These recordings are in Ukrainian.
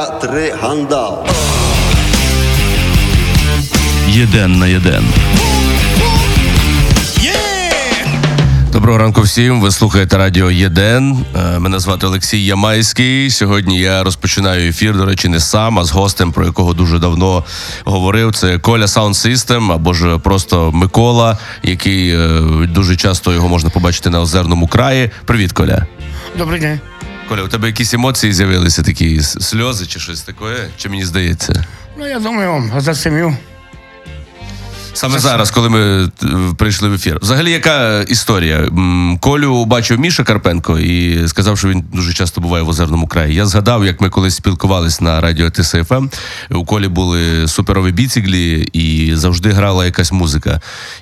два, три, гандал. Єден на єден. Доброго ранку всім. Ви слухаєте радіо Єден. Е, Мене звати Олексій Ямайський. Сьогодні я розпочинаю ефір. До речі, не сам, а з гостем, про якого дуже давно говорив. Це Коля Sound System, або ж просто Микола, який е, дуже часто його можна побачити на озерному краї. Привіт, Коля. Добрий день. Коля, у тебе якісь емоції з'явилися, такі сльози чи щось таке? Чи мені здається? Ну, я думаю, за сім'ю. Саме зараз, коли ми е, прийшли в ефір. Взагалі, яка історія? Колю бачив Міша Карпенко і сказав, що він дуже часто буває в озерному краї. Я згадав, як ми колись спілкувались на радіо ТСФМ. У Колі були суперові біциклі, і завжди грала якась музика.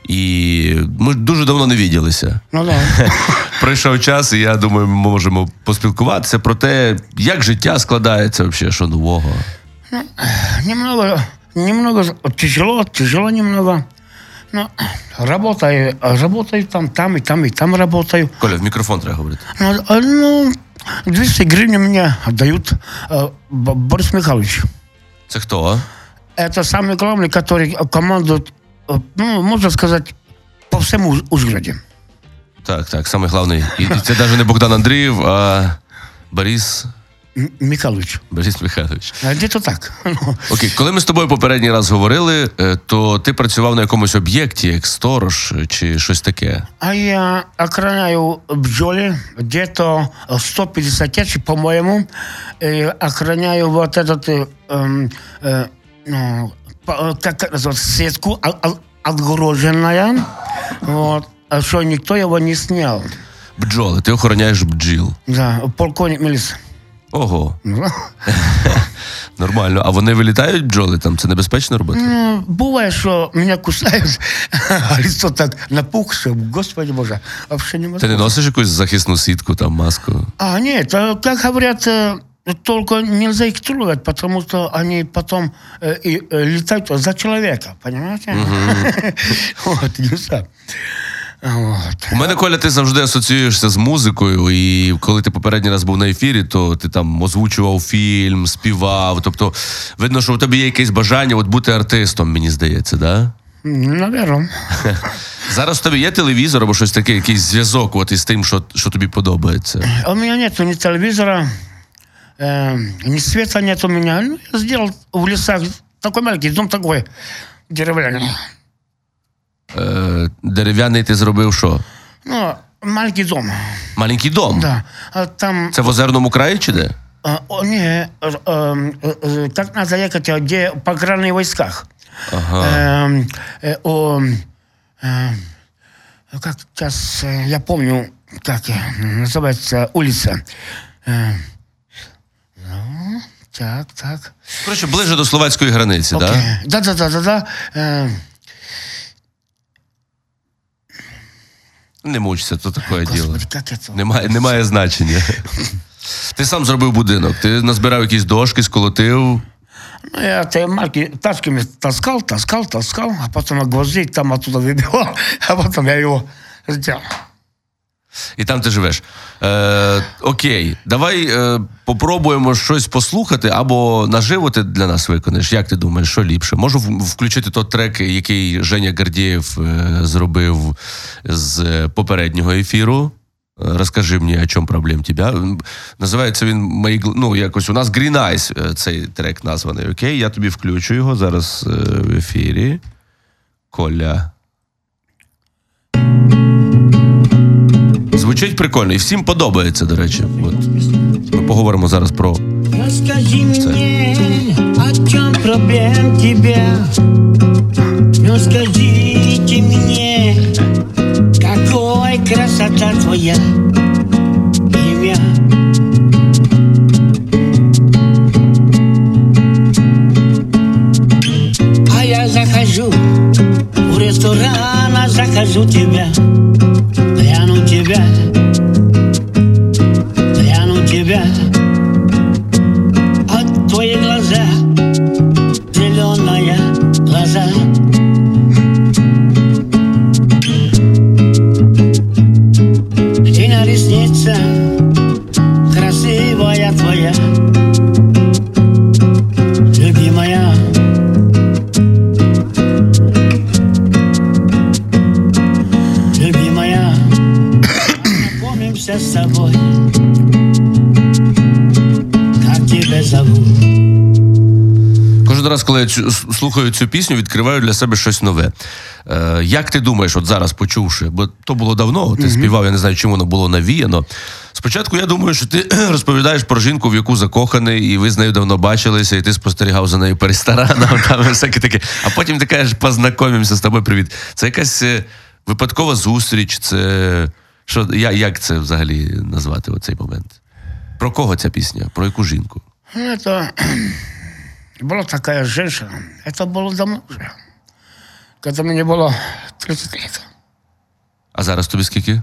І ми дуже давно не відділися. Ну да. Прийшов час, і я думаю, ми можемо поспілкуватися про те, як життя складається, взагалі, що нового. Немного, немного тяжело, тяжело немного. Но работаю, работаю там, там и там, и там работаю. Коля, в мікрофон треба говорити. Ну, а, ну 200 гривен мне отдают э, Б- Борис Михайлович. Це хто? Это самый главный, который командует, э, ну, можно сказать, по всему Уж- Ужгороде. Так, так, саме головний. І це навіть не Богдан Андріїв, а Борис. М- Михайлович. Борис Михайлович. А Где-то так. Ну, Окей, коли ми з тобою попередній раз говорили, е, то ти працював на якомусь об'єкті, як сторож е, чи щось таке. А я охраняю бджоли где-то 150 ящик, по-моему. И охраняю вот этот, э, эм, э, ну, по- э, как это называется, сетку о- о- отгороженная. Вот. А что никто его не снял. Бджоли, ти охороняєш бджіл. Да, полковник милиции. Ого, Ну, нормально. А вони вилітають бджоли там? Це небезпечно робити? Ну, бывает, что меня кусают, а лицо так напухшее, господи боже, вообще Ти не невозможно. носиш якусь захисну сітку, там маску? А, нет, а, как говорят, э, только нельзя их трогать, потому что они потом э, и, э, летают за человека, понимаете? Вот, нельзя. Вот. У мене Коля, ти завжди асоціюєшся з музикою, і коли ти попередній раз був на ефірі, то ти там озвучував фільм, співав. Тобто, видно, що у тебе є якесь бажання от бути артистом, мені здається, да? Наверное. Зараз у тебе є телевізор або щось таке, якийсь зв'язок от із тим, що, що тобі подобається. У меня нет ни телевизора, э, ни света нет у меня. Ну, я сделал в лесах такой маленький дом такой, деревянный. Е, дерев'яний ти зробив що? Ну, маленький дом, Маленький дом. да. А там Це в озерному краї чи де? А, о, не, э, э, э, как надо ехать, а где пограничных войсках. Ага. Эм, э, о, э, как сейчас, э, я помню, как э, называется улица. Э, ну, так, так. Коротше, ближе до словацької границі, так? Окей. Да? Да, да, да, да, да. Не мучся, то таке діло. господи, как это? Немає, немає значення. Ти сам зробив будинок, ти назбирав якісь дошки, сколотив. Ну, я этой марки тачками таскал, таскал, таскал, а потом гвозди там оттуда выбивал, а потом я его сделал. І там ти живеш. Е, окей, давай е, попробуємо щось послухати або наживо ти для нас виконаєш. Як ти думаєш, що ліпше? Можу включити той трек, який Женя Гордієв е, зробив з е, попереднього ефіру. Е, Розкажи мені, о чому проблем тебе. Називається він «Мої ну, якось у нас Green Eyes е, цей трек названий. Окей, я тобі включу його зараз е, в ефірі. Коля. Звучить прикольно і всім подобається, до речі. От. Ми поговоримо зараз про. Расскажи мне, о чем проблем тебя. Ну скажите мне, какой красота твоя имя. А я захожу в ресторан, а захожу тебя, гляну тебя, коли я цю, слухаю цю пісню, відкриваю для себе щось нове. Е, як ти думаєш, от зараз почувши, бо то було давно, ти співав, я не знаю, чим воно було навіяно. Спочатку я думаю, що ти розповідаєш про жінку, в яку закоханий, і ви з нею давно бачилися, і ти спостерігав за нею по ресторанам, там всяке таке. А потім ти кажеш, познайомимося з тобою, привіт. Це якась е, випадкова зустріч, це. Що, я, як це взагалі назвати оцей момент? Про кого ця пісня? Про яку жінку? Ну, Это была такая женщина. Это было давно уже. Когда мне было 30 лет. А зараз тобі скільки?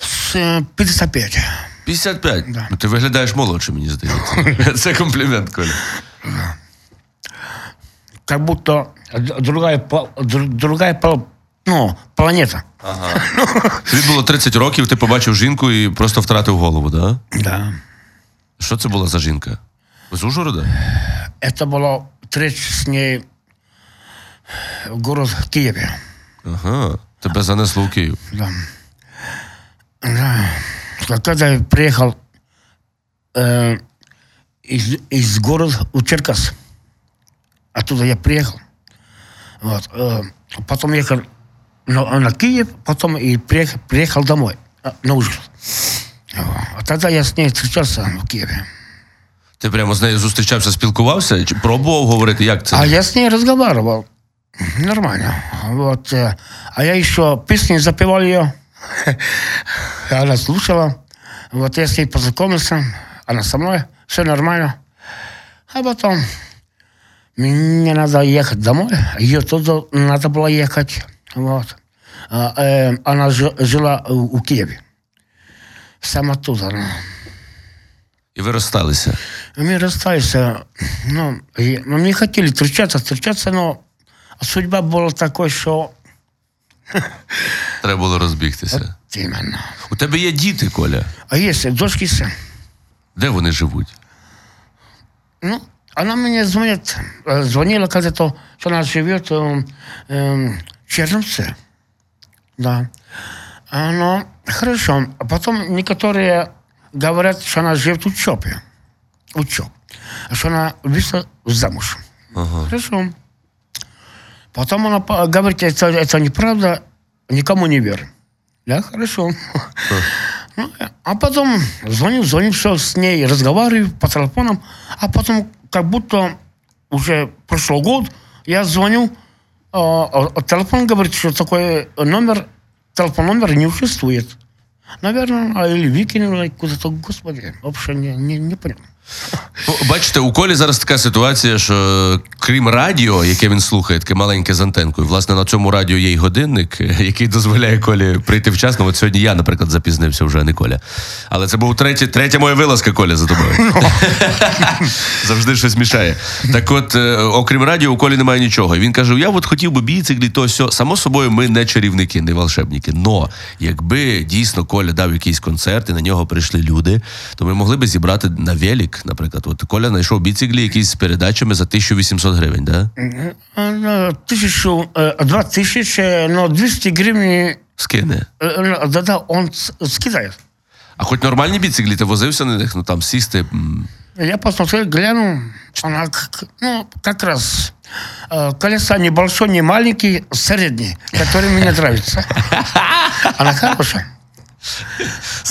С э, 55. 55. Да. Ну, ти виглядаєш молодше, мені здається. Це комплімент, Коля. Как будто д- другая, пла- др- другая пла- ну, планета. Тобі було 30 років, ти побачив жінку і просто втратив голову, да? Да. Що це була за жінка? З Ужгорода? Это было встреча с ней в город Киеве. Ага. Тебе занесло в Київ. Да. Да. Когда я приехал э, из, из города в Черкас, оттуда я приехал. Вот. э, потом ехал на, на Киев, потом и приехал, приехал домой, э, на Ужгород. А тогда я с ней встречался в Киеве. Ти прямо з нею зустрічався, спілкувався? Чи пробував говорити, як це? А я с ней разговаривал. Нормально. Вот. э, А я еще песни запевал ее. Она слушала. Вот я с ней познакомился. Она со мной. Все нормально. А потом мне надо ехать домой. Ее туда надо было ехать. Вот. А, э, Она жи- жила у у Киеве. Сам оттуда. она. І ви розсталися. Мы расстались. э, Ну, и мы не хотели встречаться, встречаться, но судьба была такой, что Треба було розбігтися. именно. У тебе є діти, Коля. А если дочки сын, Де вони живуть? ну, она мне звонит, э, звонила когда-то, что она живет э, э, в Черновце. Да. А, ну, хорошо. А потом некоторые говорят, что она живет в учебе. Учеб. А что она вышла замуж. Хорошо. Потом она говорит, это, это неправда, никому не верь. Да, хорошо. Ну, а потом звоню, звоню, все с ней, разговариваю по телефонам, а потом как будто уже прошел год, я звоню, а телефон говорит, что такой номер, телефон номер не существует. Наверное, или выкинули куда-то, господи, вообще не, не, не понял. Ну, Бачите, у Колі зараз така ситуація, що крім радіо, яке він слухає, таке маленьке з антенкою, власне, на цьому радіо є й годинник, який дозволяє Колі прийти вчасно. От сьогодні я, наприклад, запізнився вже, а не Коля. Але це був третій, третя моя вилазка, Коля, за тобою. Завжди щось мішає. Так от, е, окрім радіо, у Колі немає нічого. І він каже: я от хотів би біциклі, то сьо. Само собою, ми не чарівники, не волшебники. Но якби дійсно Коля дав якийсь концерт і на нього прийшли люди, то ми могли би зібрати на велик, наприклад. От Коля знайшов біциклі якісь з передачами за 1800 гривень, да? А, ну, Тысячу, э, два тысячи, но 200 гривен, Скине. э, да-да, он с- скидает. А хоч нормальні біциклі, ти возився на них, ну там сісти. м, Я посмотрел, глянул, она как, ну, как раз э, колеса небольшой, не маленький, средний, который мне нравится. Она хорошая.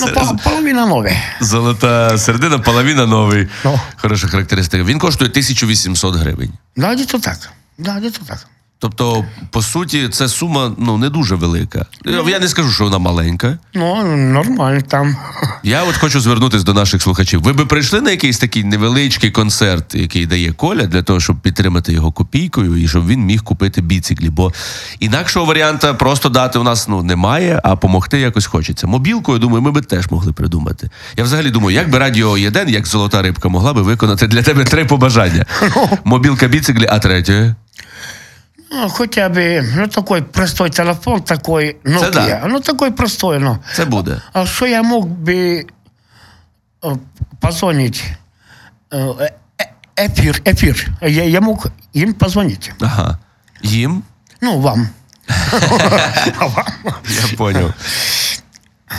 Ну, пол- половина новая. Золота середина, половина новий. Ну. Хороша характеристика. Він коштує 1800 гривень. Да, где-то так. Да, где-то так. Тобто, по суті, це сума ну не дуже велика. Я не скажу, що вона маленька. Ну, нормально там. Я от хочу звернутися до наших слухачів. Ви би прийшли на якийсь такий невеличкий концерт, який дає Коля, для того, щоб підтримати його копійкою і щоб він міг купити біциклі. Бо інакшого варіанта просто дати у нас ну немає, а помогти якось хочеться. Мобілку, я думаю, ми би теж могли придумати. Я взагалі думаю, як би радіо єден, як золота рибка, могла би виконати для тебе три побажання: мобілка біциклі, а третє. Ну, хотя бы, ну, такой простой телефон, такой Nokia. да. Ну, такой простой, ну. Це буде. А что я мог бы э, позвонить? Э, э, Эфир, эфир. Я, я мог им позвонить. Ага. Їм? Ну, вам. А вам? Я поняв.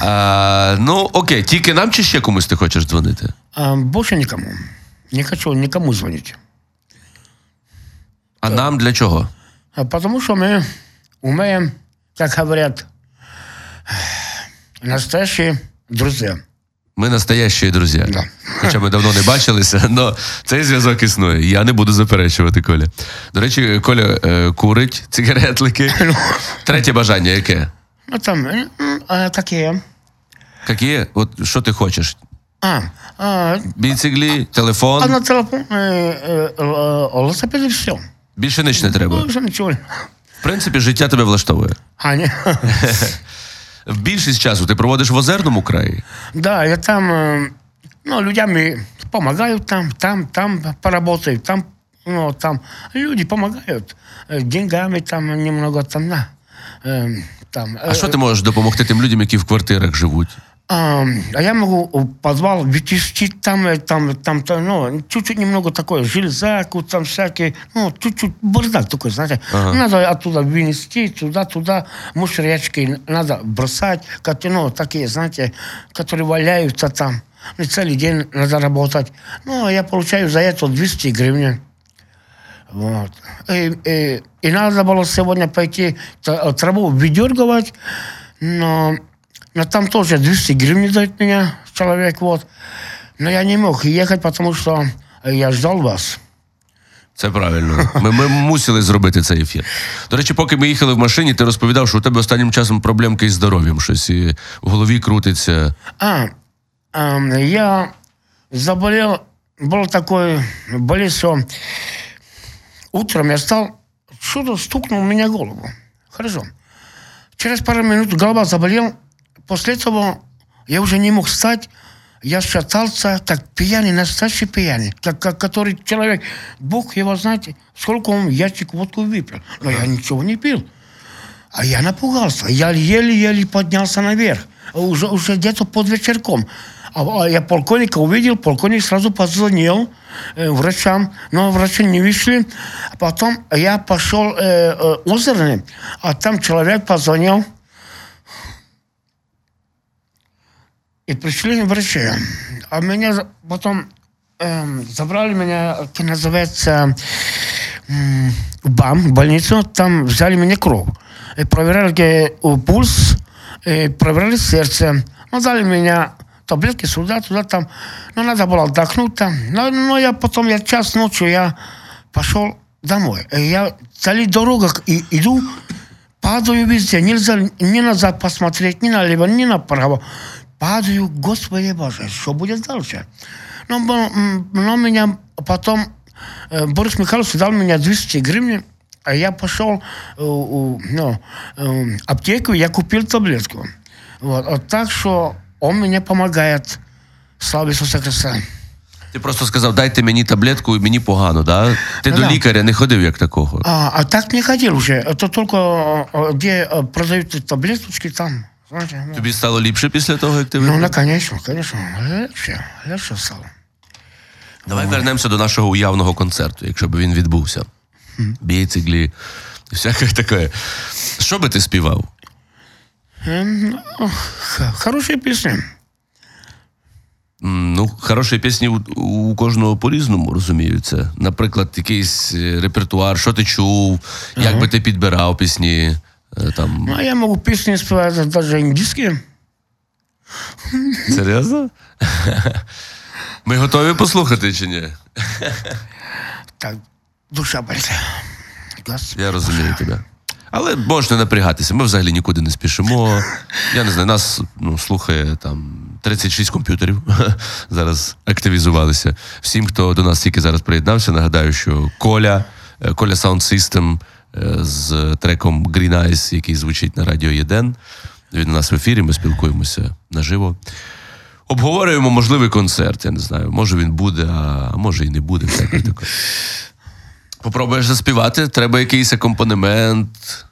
А, ну, окей, тільки нам чи ще комусь ти хочеш дзвонити? А, больше никому. Не хочу никому звонить. А нам для чого? А Потому что мы умеем, как говорят, настоящие друзья. Ми настоящі друзі. Да. Хоча ми давно не бачилися, але цей зв'язок існує. Я не буду заперечувати Коля. До речі, Коля е, курить цигаретлики. Третє бажання яке? Ну там, м, м, а какие? Які? От що ти хочеш? А, а, Біциклі, а телефон. на телефон, э, э, э, велосипед все. Більше ніч не треба. Больше ничего. В принципі, життя тебе влаштовує. А, не. В більшість часу ти проводиш в озерному краї. Да, я там, э, ну, людям и помогаю там, там, там поработаю, там, ну, там. Люди помогают э, деньгами там немного там, на. э, там. А що ти можеш допомогти тим людям, які в квартирах живуть? А, а я могу подвал вытащить там, э, там, там, там, ну, чуть-чуть немного такое, железяку, там всякие, ну, чуть-чуть бардак такой, знаете. Ага. Надо оттуда вынести, туда-туда, мусорячки надо бросать, которые, ну, такие, знаете, которые валяются там. И целый день надо работать. Ну, а я получаю за это 200 гривен. Вот. И, и, и надо было сегодня пойти т- траву выдергивать, но, но там тоже 200 гривен дает меня человек, вот. Но я не мог ехать, потому что я ждал вас. Це правильно. Ми, ми мусили зробити цей ефір. До речі, поки ми їхали в машині, ти розповідав, що у тебе останнім часом проблемки із здоров'ям. Щось і в голові крутиться. А, ам, я заболел, был такой болезнь, что утром я стал, что-то стукнул меня в голову. Хорошо. Через пару минут голова заболел. После этого я уже не мог встать. Я шатался, как пьяный, настоящий пьяный. Как, как который человек, Бог его знает, сколько он ящик водку выпил. Но я ничего не пил. А я напугался. Я еле-еле поднялся наверх. Уже, уже где-то под вечерком. А, а я полковника увидел, полковник сразу позвонил э, врачам, но врачи не вышли. Потом я пошел э, э, озерный, а там человек позвонил. И пришли врачи. А меня потом эм, забрали меня, это называется, в БАМ, в больницу, там взяли мне кровь. И проверяли э, пульс, и проверяли сердце. Ну, дали меня таблетки сюда, туда, там. Ну, надо было отдохнуть там. Но, но я потом, я час ночью, я пошел домой. И я целый дорогах и, иду, падаю везде. Нельзя ни назад посмотреть, ни налево, ни направо. Падаю, Господи Боже, что будет дальше? Но, м, но меня потом э, Борис Михайлович дал мне 200 гривен, а я пошел э, у, ну, э, аптеку, я купил таблетку. Вот, вот так что он мне помогает. Слава Ісуса Христа. Ти просто сказав, дайте мені таблетку і мені погано, да? Ти Ну до да. лікаря не ходив як такого. А, а так не ходил уже. Это только э, где э, продают таблеточки там. Ну. Тобі стало ліпше після того, як ти Ну, випив? ну, конечно, конечно. Легче, легче стало. Давай вернемося до нашого уявного концерту, якщо б він відбувся. Біциклі, всяке таке. Що би ти співав? Ем, ну, х- Хорошие песни. М, Ну, хороші пісні у, у кожного по-різному розуміються. Наприклад, якийсь е, репертуар, що ти чув, як би ти підбирав пісні. Е, Там. Ну, а я могу песни спевать даже индийские. Серйозно? Ми готові послухати чи ні? Так, душа болит. Я розумію тебе. Але можна напрягатися. Ми взагалі нікуди не спішимо. Я не знаю, нас ну, слухає там 36 комп'ютерів зараз активізувалися. Всім, хто до нас тільки зараз приєднався, нагадаю, що Коля, е, Коля Sound System з треком Green Eyes, який звучить на радіо Єден. Він у нас в ефірі, ми спілкуємося наживо. Обговорюємо можливий концерт. Я не знаю, може він буде, а може і не буде. всяке таке. Попробуєш заспівати, треба якийсь акомпанемент.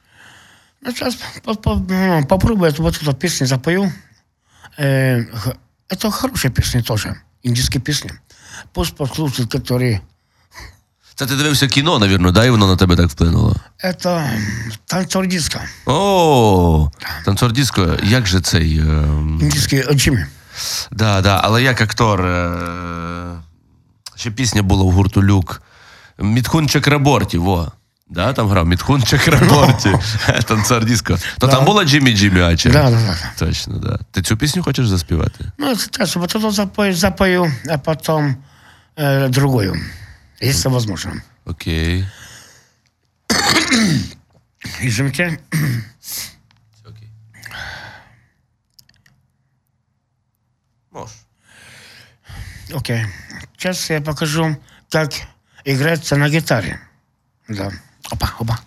Ну, сейчас по- по- ну, попробую эту- вот эту песню запою. Э, х- Это хорошие песни тоже, индийские песни. Пусть послушают, которые... Це ти дивився кіно, навірно, да, і воно на тебе так вплинуло. Это м, танцор диско, О, танцор диско, як же цей. Е, индийский э, Джимми. да, да, але як актор. Е, ще пісня була у гурту Люк. Мітхун Чакраборті, во. Да, там грав Мітхун Чакраборті. Танцор диско. То там була Джиммі Джиммі Аче? Да, да, да. Точно, да. Ти цю пісню хочеш заспівати? Ну, это теж, вот это запою, запою, а потом э, другую, если возможно. Окей. Извините. Окей. Можеш. Окей. Сейчас я покажу, как играется на гитаре. Да. Опа, опа.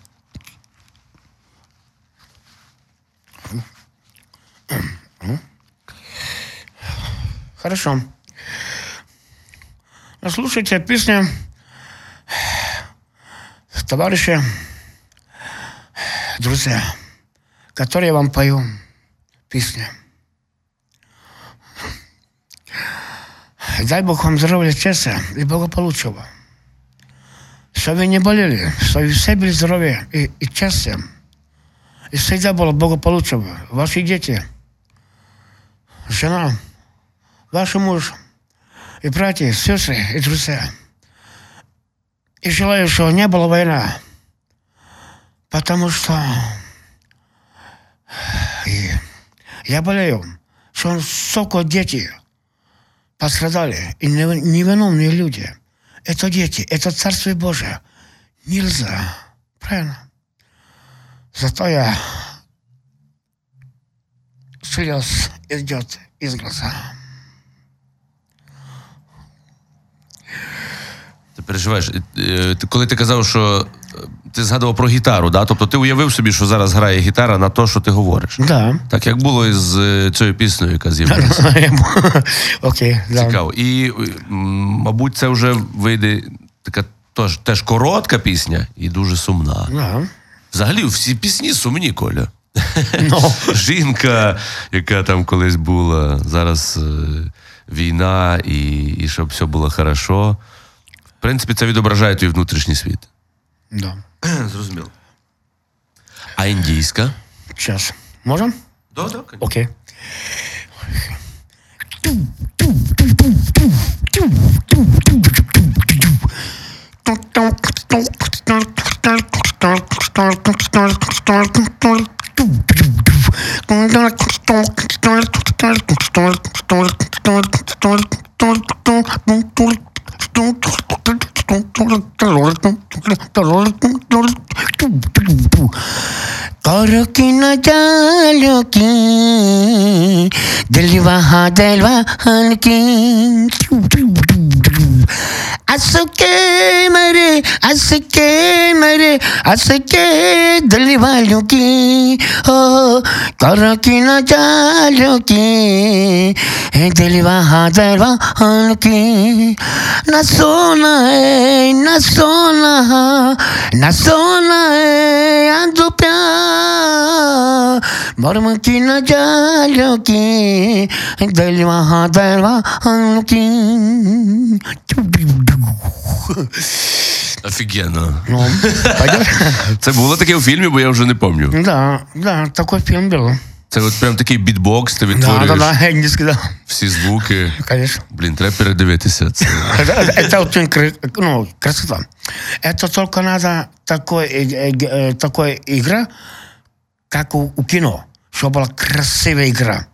Хорошо. Слушайте песню товарищи, друзья, которые я вам пою песни. Дай Бог вам здоровья, счастья и благополучия. Чтобы не болели, чтобы все были здоровы и, и счастья. И всегда было благополучие. Ваши дети, жена, ваш муж, и братья, сестры, и друзья. И желаю, чтобы не было война. Потому что я болею, что столько дети пострадали, и нев- невиновные люди. Это дети, это Царствие Божие. Нельзя. Правильно? Зато я слез идет из глаза. Переживаєш. Е, Коли ти казав, що е, ти згадував про гітару, да? тобто ти уявив собі, що зараз грає гітара на те, що ти говориш. Да. Так як було із е, цією піснею, яка з'явилася. Окей, да. Цікаво. І, мабуть, це вже вийде така теж, теж коротка пісня і дуже сумна. Да. Взагалі, всі пісні сумні, Коля. Ну. Жінка, яка там колись була, зараз е, війна, і, і щоб все було хорошо. В принципі, це відображає твій внутрішній світ. Да. Зрозуміло. А індійська? Сейчас. Можем? Да, да, Окей. Don't करो कि न जालो की दिल वहाँ दिल वहाँ की। हंस के मरे हंस के मरे हंस के दिल वालों की हो करो कि न जालो की दिल वहाँ दिल वहाँ की। न सोना है е, насона, насона, е, анзупя, бармаки на джалюки, дельва, дельва, ануки. Офігенно. Ну, Це було таке у фільмі, бо я вже не пам'ятаю. Да, да, такой фільм був. Це от прям такий бітбокс, ти Да, відтворюєш да, да, индийский, да, всі звуки. конечно. Блін, треба передивитися це. Это, это очень кра- ну, красота. Это только надо такой, э, э, э, такой игра, как у, у кино, чтобы была красивая игра.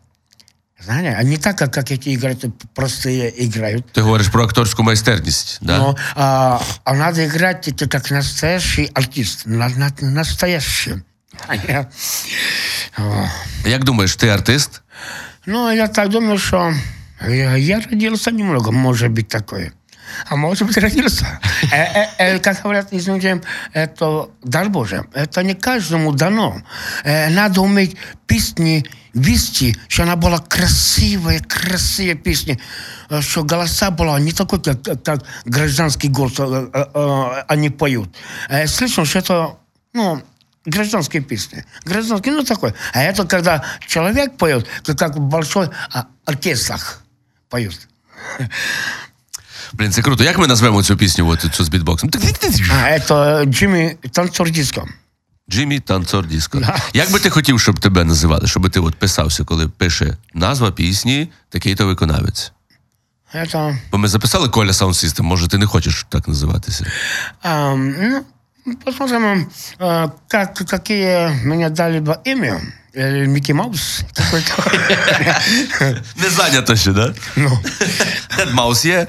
Знаете, а не так, как, как эти игры т- простые играют. Ти говориш про акторську майстерність, да? Но, а, а надо играть это как настоящий артист. На, на- настоящий. А я-. Як думаєш, ти артист? Ну, я так думаю, что я, родился немного, может быть, такое. А может быть, родился. Как говорят, извините, это дар Божий. Это не каждому дано. Надо уметь песни вести, что она была красивая, красивая песня, что голоса была не такой, как, как- гражданский голос они поют. Слышно, что это, ну, гражданские песни. Гражданские, ну такой. А это когда человек поет, как, как в большой а, оркестрах поют. Блін, це круто. Як ми назвемо цю пісню, от цю з бітбоксом? А это Джимми танцор диско. Джиммі танцор диско. Да. Як би ти хотів, щоб тебе називали? Щоб ти от писався, коли пише назва пісні, такий-то виконавець. Это, Бо ми записали Коля Sound System, може ти не хочеш так називатися. а, ну, посмотрим, а, как, какие меня дали бы имя. Или Микки Маус какой-то. Не зайнято ще, да? Ну, Дед Маус є.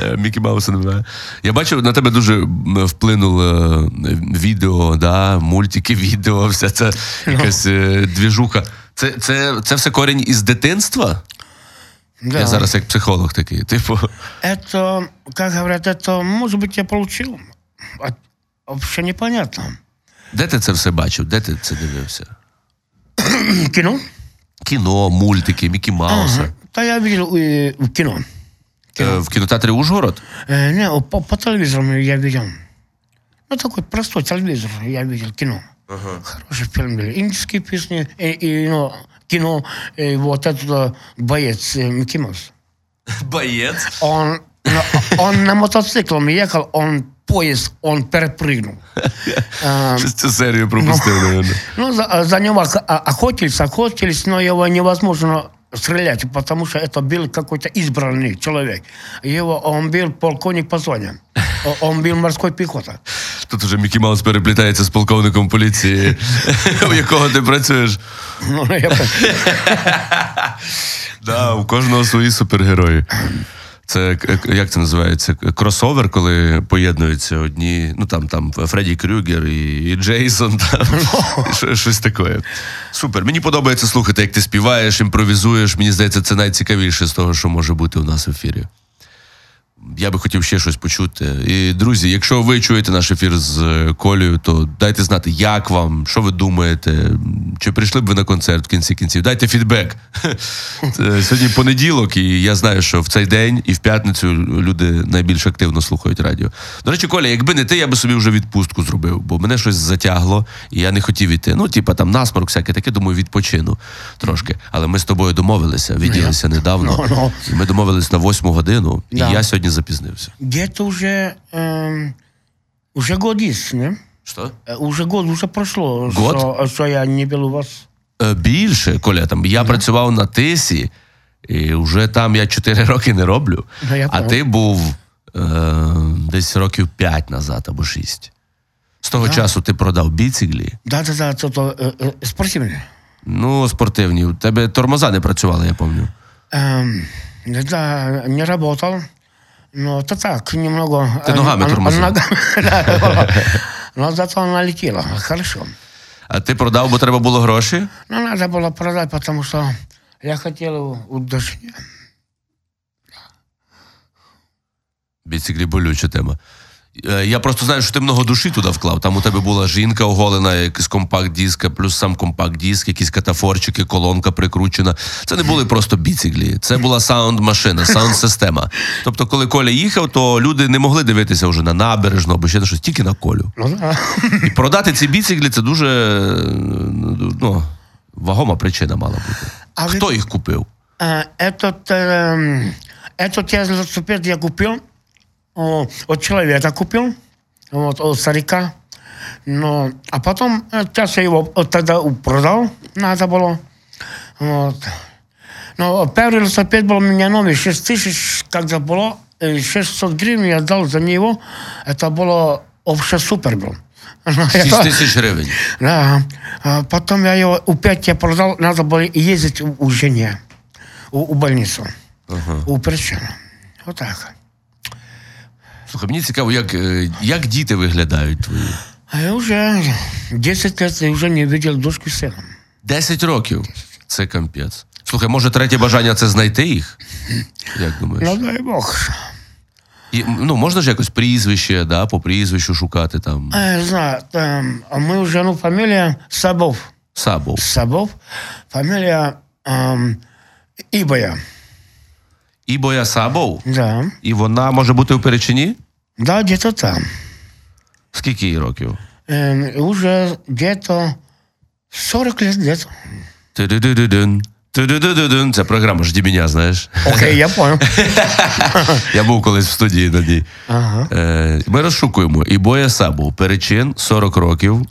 е, Мікі Мауса немає. Я бачив, на тебе дуже м, вплинуло е, відео, да, мультики, відео, вся ця якась е, двіжуха. Це, це, це все корінь із дитинства? да. Я зараз як психолог такий. Типу, Это, как говорят, это, может быть, я получил. А- Вообще непонятно. де ти це все бачив? Де ти це дивився? Кино? Кіно, мультики, Мікі Мауса. Ага. Да, я видел э, в кино. Е, В кінотеатрі Ужгород? Э, не, по, по телевизору я видел. Ну, такой простой телевизор я видел, кино. Хороший фильм были. Индийские песни, и, и, ну, кино, и вот этот э, боец э, Микки Маус. Боєць. Он, на- он на мотоцикле ехал, он поезд, он перепрыгнул. А, Щось цю серію пропустив, наверное. Ну, за, за него ох- а- охотились, охотились, но его невозможно стрелять, потому что это был какой-то избранный человек. Его, он был полковник по зоне. О- Он был морской пехота. Тут уже Мікі Маус переплітається з полковником поліції, у якого ти працюєш. Ну, я понял. Да, у кожного свої супергерої. Це к- к- як це називається? Кросовер, коли поєднуються одні, ну там там Фредді Крюгер і, і Джейсон, там, щось таке. Супер. Мені подобається слухати, як ти співаєш, імпровізуєш. Мені здається, це найцікавіше з того, що може бути у нас в ефірі. Я би хотів ще щось почути. І, друзі, якщо ви чуєте наш ефір з е, Колею, то дайте знати, як вам, що ви думаєте, чи прийшли б ви на концерт в кінці кінців. Дайте фідбек. Сьогодні понеділок, і я знаю, що в цей день і в п'ятницю люди найбільш активно слухають радіо. До речі, Коля, якби не ти, я би собі вже відпустку зробив, бо мене щось затягло, і я не хотів іти. Ну, типа там насморк, всяке таке, думаю, відпочину трошки. Але ми з тобою домовилися, відділися недавно. Ну, ну. Ми домовились на восьму годину, і я сьогодні запізнився. Где-то уже, эм, уже год есть, не? Що? Э, Уже год уже прошло, Год? Что, что я не был у вас. Е, Більше, Коля, там я працював на тисі, і вже там я 4 роки не роблю. Ну, я а понял. ти був е, десь років 5 назад або 6. З того часу ти продав біциклі. Да-да-да, это, это, э, э, спортивный. Ну, спортивні. У тебе тормоза не працювали, я пам'ятаю. Эм, да, не работал. Но это так, немного... Ты ногами э, тормозил. ногами, да. Но зато она летела, хорошо. А ти продав, бо треба було гроші? Но надо было продать, потому что я хотел удушения. Біциклі болюча тема. Е, Я просто знаю, що ти много душі туди вклав. Там у тебе була жінка оголена, якийсь компакт-диск, плюс сам компакт-диск, якісь катафорчики, колонка прикручена. Це не були просто біциклі, це була саунд-машина, саунд-система. Тобто, коли Коля їхав, то люди не могли дивитися вже на набережну або ще на щось, тільки на колю. Ну да. І продати ці біциклі це дуже е, ну, вагома причина мала бути. А ви- Хто їх купив? А, Этот, эм, этот я велосипед я купил, о, От человека купил, вот, от старика. Но, а потом, э, сейчас я его тогда продал, надо было. Вот. Но первый велосипед был у меня новый, 6 тысяч, когда было, э, 600 гривен я дал за него, это было вообще супер был. 6 тисяч гривень. Да. А потом я его опять я продал, надо было ездить у, у жене, у, у больницу, у причина. Вот так. Слухай, мені цікаво, як, е, як діти виглядають твої. А я уже 10 лет я уже не видел дочку сына. 10 років. Це кампець. Слухай, може, третє бажання це знайти їх? Як думаєш? Ну, дай бог. І, ну, можна ж якось прізвище, да, по прізвищу шукати там. А, я знаю, там, а мы уже, ну, фамилия Сабов. Сабов. Сабов. Фамилия эм, Ибоя. Ібоя Сабов. Да. І вона може бути у Перечині? Да, где-то там. Скільки їй років? Эм, уже где-то 40 лет где-то. Ту-ду-ду-ду-дун. Ту-ду-ду-ду-дун. Це програма «Жди мене», знаєш. Окей, я понял. Я був колись в студії на ній. Ага. Е, ми розшукуємо. Ібоя Сабов. Перечин, 40 років,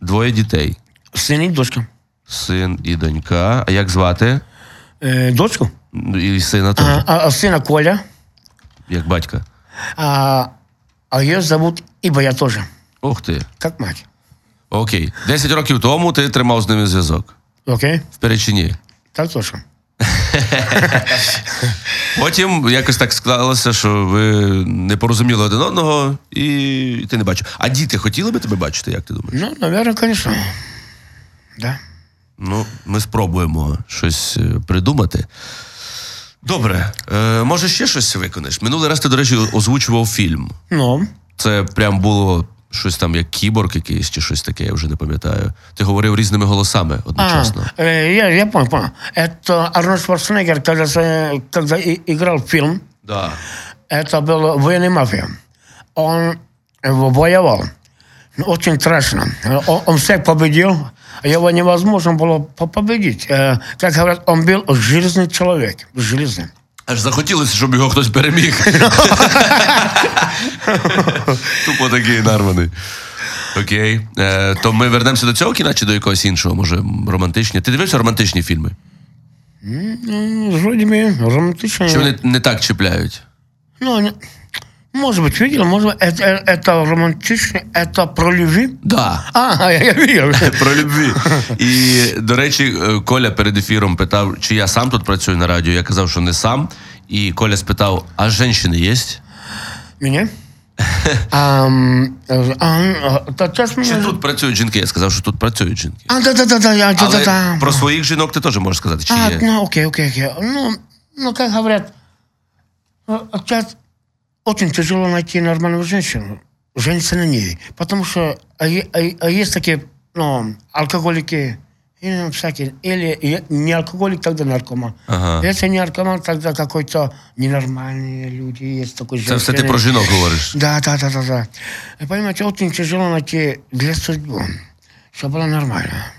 двоє дітей. Сын и дочка. Син і донька. А як звати? Э, дочку? І сина теж, А, а сына Коля. як батька. А, а ее зовут я тоже. Ух ти. Как мать. Окей. Десять років тому ти тримав з ними зв'язок. Окей? В Перечині. Так точно. Потім якось так склалося, що ви не порозуміли один одного, і ти не бачив. А діти хотіли би тебе бачити, як ти думаєш? Ну, наверное, конечно. Да. Ну, ми спробуємо щось е, придумати. Добре, е, може ще щось виконаєш? Минулий раз ти, до речі, озвучував фільм. Ну, Це прям було щось там, як кіборг якийсь чи щось таке, я вже не пам'ятаю. Ти говорив різними голосами а, одночасно. э, я, я понял, понял. Это Арнольд Шварценеггер, когда, с- когда и- играл в фильм, Да. это был военный мафия. Он его воевал. Ну, Очень страшно. Он, он всех победил. Его невозможно было по- победить. Э, Как говорят, он был железный человек. Железный. Аж захотілося, щоб його хтось переміг. Тупо такий нарваний. Окей. Е, то ми вернемося до цього кіна чи до якогось іншого, може, романтичні. Ти дивився романтичні фільми? М, Вроде бы романтично. Чи вони не так чіпляють? Ну, не- может быть, видел, может быть, это, э, это романтично, это про любви. Да. А, я, я видел. Про любві. І, до речі, е, Коля перед ефіром питав, чи я сам тут працюю на радіо. Я казав, що не сам. І Коля спитав: а жінки є? Меня? Ам, э, а, то сейчас Чи меня... тут працюють жінки? Я сказав, що тут працюють жінки. А, да-да-да, я, Але да-да-да. про своїх жінок ти теж можеш сказати, чи А, є. ну, окей, окей, окей. Ну, ну, как говорят, э, сейчас очень тяжело найти нормальную женщину, жениться на ней. Потому что а, а, а есть такие, ну, алкоголики, и всякие, или не алкоголик, тогда наркоман. Ага. Если не наркоман, тогда какой-то ненормальные люди есть такой Це все ти женщины. про жінок говориш. Да, да, да, да, да. Понимаете, очень тяжело найти для судьбы, чтобы было нормально.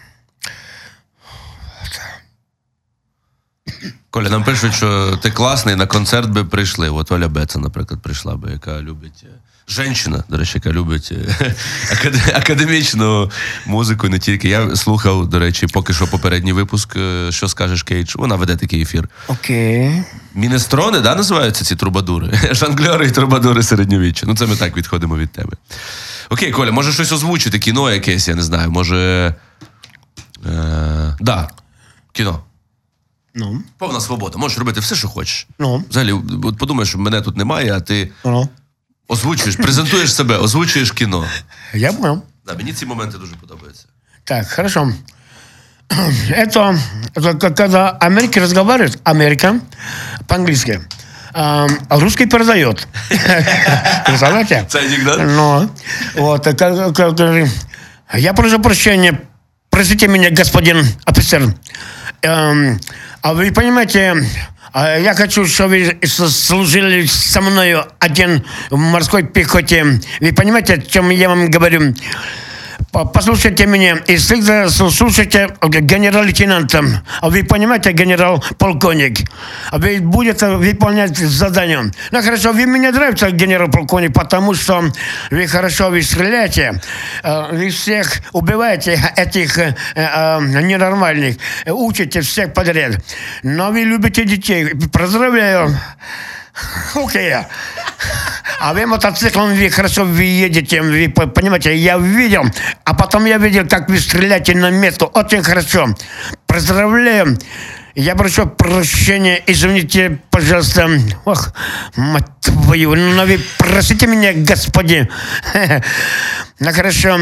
Коля, нам пишуть, що ти класний, на концерт би прийшли. От Оля Беца, наприклад, прийшла би, яка любить. е, Женщина, до речі, яка любить е, академічну музику, не тільки. Я слухав, до речі, поки що попередній випуск, е, що скаже Кейдж. Вона веде такий ефір. Окей. Мінестрони, да, називаються ці трубадури? Жонглери і трубадури середньовіччя. Ну, це ми так відходимо від тебе. Окей, Коля, може щось озвучити, кіно якесь, я не знаю. Може. Е, да, кіно. Ну, Повна свобода. Можеш робити все, що хочеш. ну, Взагалі, от подумаєш, мене тут немає, а ти ну. озвучуєш, презентуєш себе, озвучуєш кіно. Я понял. Да, мені ці моменти дуже подобаються. Так, хорошо. Это, это когда Америка разговаривает, Америка по-английски, а русский передает. Представляете? Анекдот? Ну, вот, говорит, я прошу прощения, простите меня, господин офицер. Эм, а вы понимаете, а я хочу, чтобы вы служили со мною один в морской пехоте. Вы понимаете, о чем я вам говорю? По- Послушайте меня и всегда слушайте генерал-лейтенанта. А вы понимаете, генерал-полковник? А вы будете выполнять задание. Ну хорошо, вы мне нравится, генерал-полковник, потому что вы хорошо вы стреляете. э, Вы всех убиваете, этих э, э, ненормальных. Учите всех подряд. Но вы любите детей. Поздравляю. Окей. А вы мотоциклом, вы хорошо вы едете, вы по- понимаете, я видел, а потом я видел, как вы стреляете на мету, очень хорошо. Поздравляю. Я прошу прощения, извините, пожалуйста. Ох, мать твою, ну вы простите меня, господи. Ну хорошо,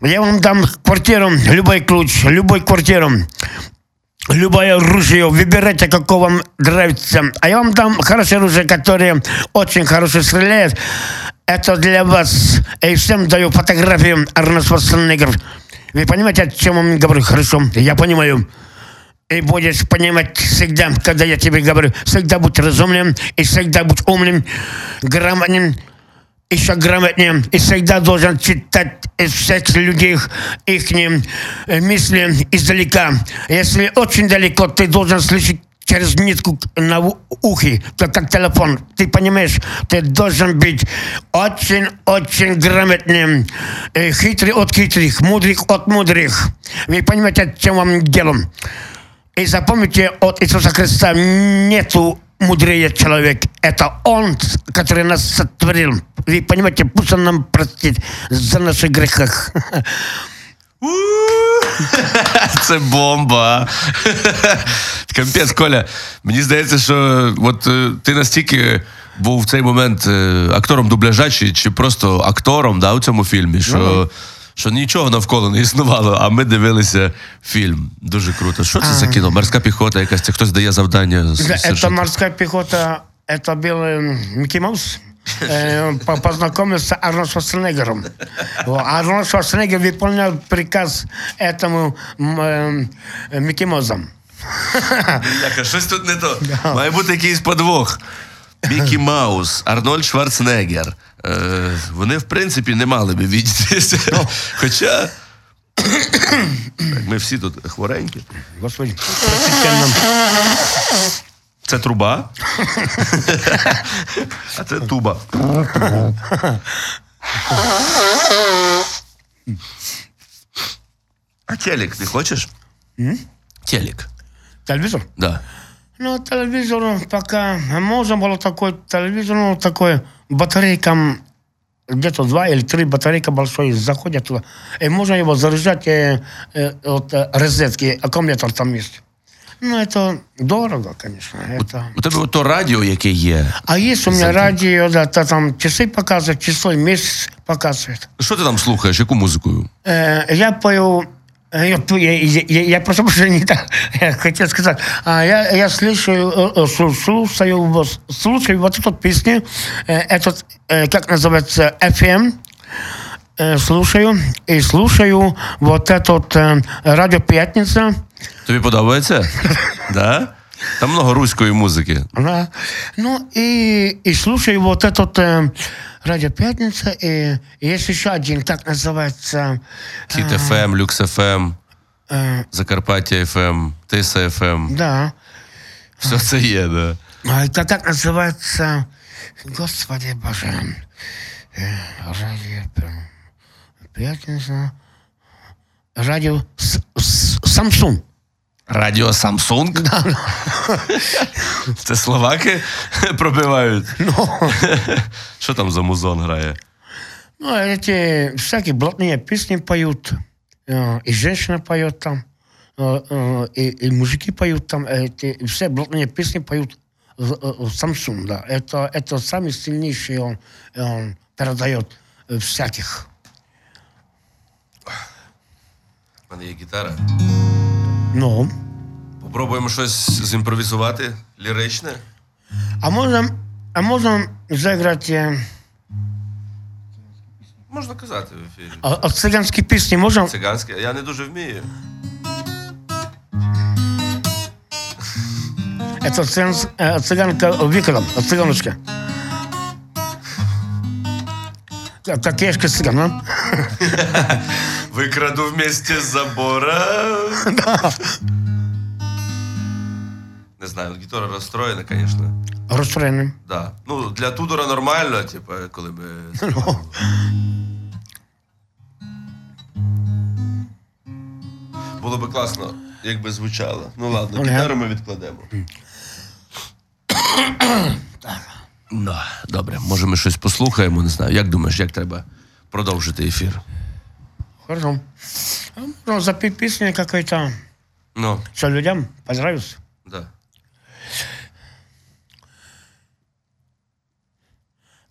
я вам дам квартиру, любой ключ, любой квартиру. Любое оружие, выбирайте, какое вам нравится. А я вам дам хорошее оружие, которое очень хорошо стреляет. Это для вас. И всем даю фотографию Арнольд Шварценеггер. Вы понимаете, о чем я говорю? Хорошо, я понимаю. И будешь понимать всегда, когда я тебе говорю, всегда будь разумным, и всегда будь умным, грамотным, еще грамотнее, и всегда должен читать из всех людей их мысли издалека. Если очень далеко, ты должен слышать через нитку на у- ухе, как, как телефон. Ты понимаешь, ты должен быть очень-очень грамотным, э, хитрый от хитрых, мудрых от мудрых. Вы понимаете, о чем вам дело? И запомните, от Иисуса Христа нету мудрее человек. Это Он, который нас сотворил. Вы понимаете, пусть Он нам простит за наши грехах. Це бомба. Капець, Коля. Мені здається, що от е, ти настільки був в цей момент е, актором дубляжа, чи, чи просто актором да, у цьому фільмі, що, що нічого навколо не існувало, а ми дивилися фільм. Дуже круто. Що це за кіно? Морська піхота, якась це хтось дає завдання. з- Да, сержанту? Это морская пехота, это был э, Микки Маус. Э, по- Познакомился с Арнольдом Шварценеггером. Вот, Арнольд Шварценеггер выполнял приказ этому м, э, Микки Маусам. Яка, щось тут не то. Має бути якийсь подвох. Мікі Маус, Арнольд Шварценеггер. Е, вони, в принципі, не мали би відітися. Хоча. Ми всі тут хворенькі. Господи. Це труба. А це туба. А телек не хочеш? Телек. Телевизор? Да. Ну, телевизор пока можно было такой телевизор, ну, такой батарейкам где-то два или три батарейка большой заходят туда. И можно его заряжать э, э, от э, розетки, аккумулятор там есть. Ну, это дорого, конечно. Это... У тебе то радіо, яке є. А есть у меня радио, да, та там часы показывает, число, месяц показывает. Що ти там слухаєш? Яку музику? Э, я пою, э, я, пою- я, я, я, я прошу прощения, не так я хотел сказать. А, я, я слушаю, э, э, слу- слушаю, вот- слушаю вот эту песню, э, этот, э, как называется, FM, э, слушаю, и слушаю вот этот э, радио «Пятница», Тобі подобається? Да? Там много руської музики. Да. Ну и, и слушаю вот этот э, радио «Пятница», и есть еще один, так называется... Хіт-ФМ, э, эм, Люкс-ФМ, эм, э, Закарпаття-ФМ, эм, Тиса-ФМ. Да. Все это є, да. А, это так называется... Господи боже. Э, радио «Пятница». Радио «Самсун». Радіо Samsung? Це словаки пробивають. Що там за музон грає? Ну, эти всякие блатные песни поют. Э, И женщина поет там. Э, э, И, и мужики поют там. Эти, все блатные песни поют в- э, в Samsung, да. Это, это самый сильнейший он, он передает э, всяких. У мене є гітара. Ну, Попробуємо щось зімпровізувати ліричне. А можно, а можно заиграть э, Можна казати в ефірі. а, а цыганские песни? Можно? Циганське. Я не дуже вмію. Это цыган- э, цыганка Виктором, цыганочка. Как как Ешка цыган, а? Викраду вместе з забора. Не знаю, гітара розстроєна, звісно. Расстроенным. Да. Ну, для Тудора нормально, типу, коли ми. Було би класно, якби звучало. Ну ладно, Ну, гітару ми відкладемо. Да, добре, може ми щось послухаємо, не знаю. Як думаєш, як треба продовжити ефір? Хорошо. Можно запеть песню какой-то, Ну, что людям понравится. да.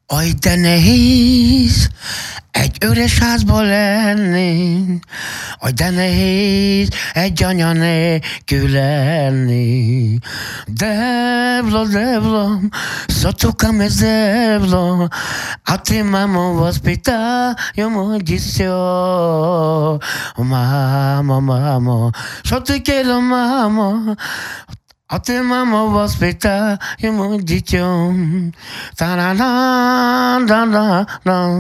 De nehéz Egy üres házban lenni, Aj de nehéz egy anya nélkül lenni. Devla, devla, szatuka me devla, a ti mamo vaspita, yo mo mama, Mamo, mamo, szatike А ты, мама, воспитай ему детем. та да да да да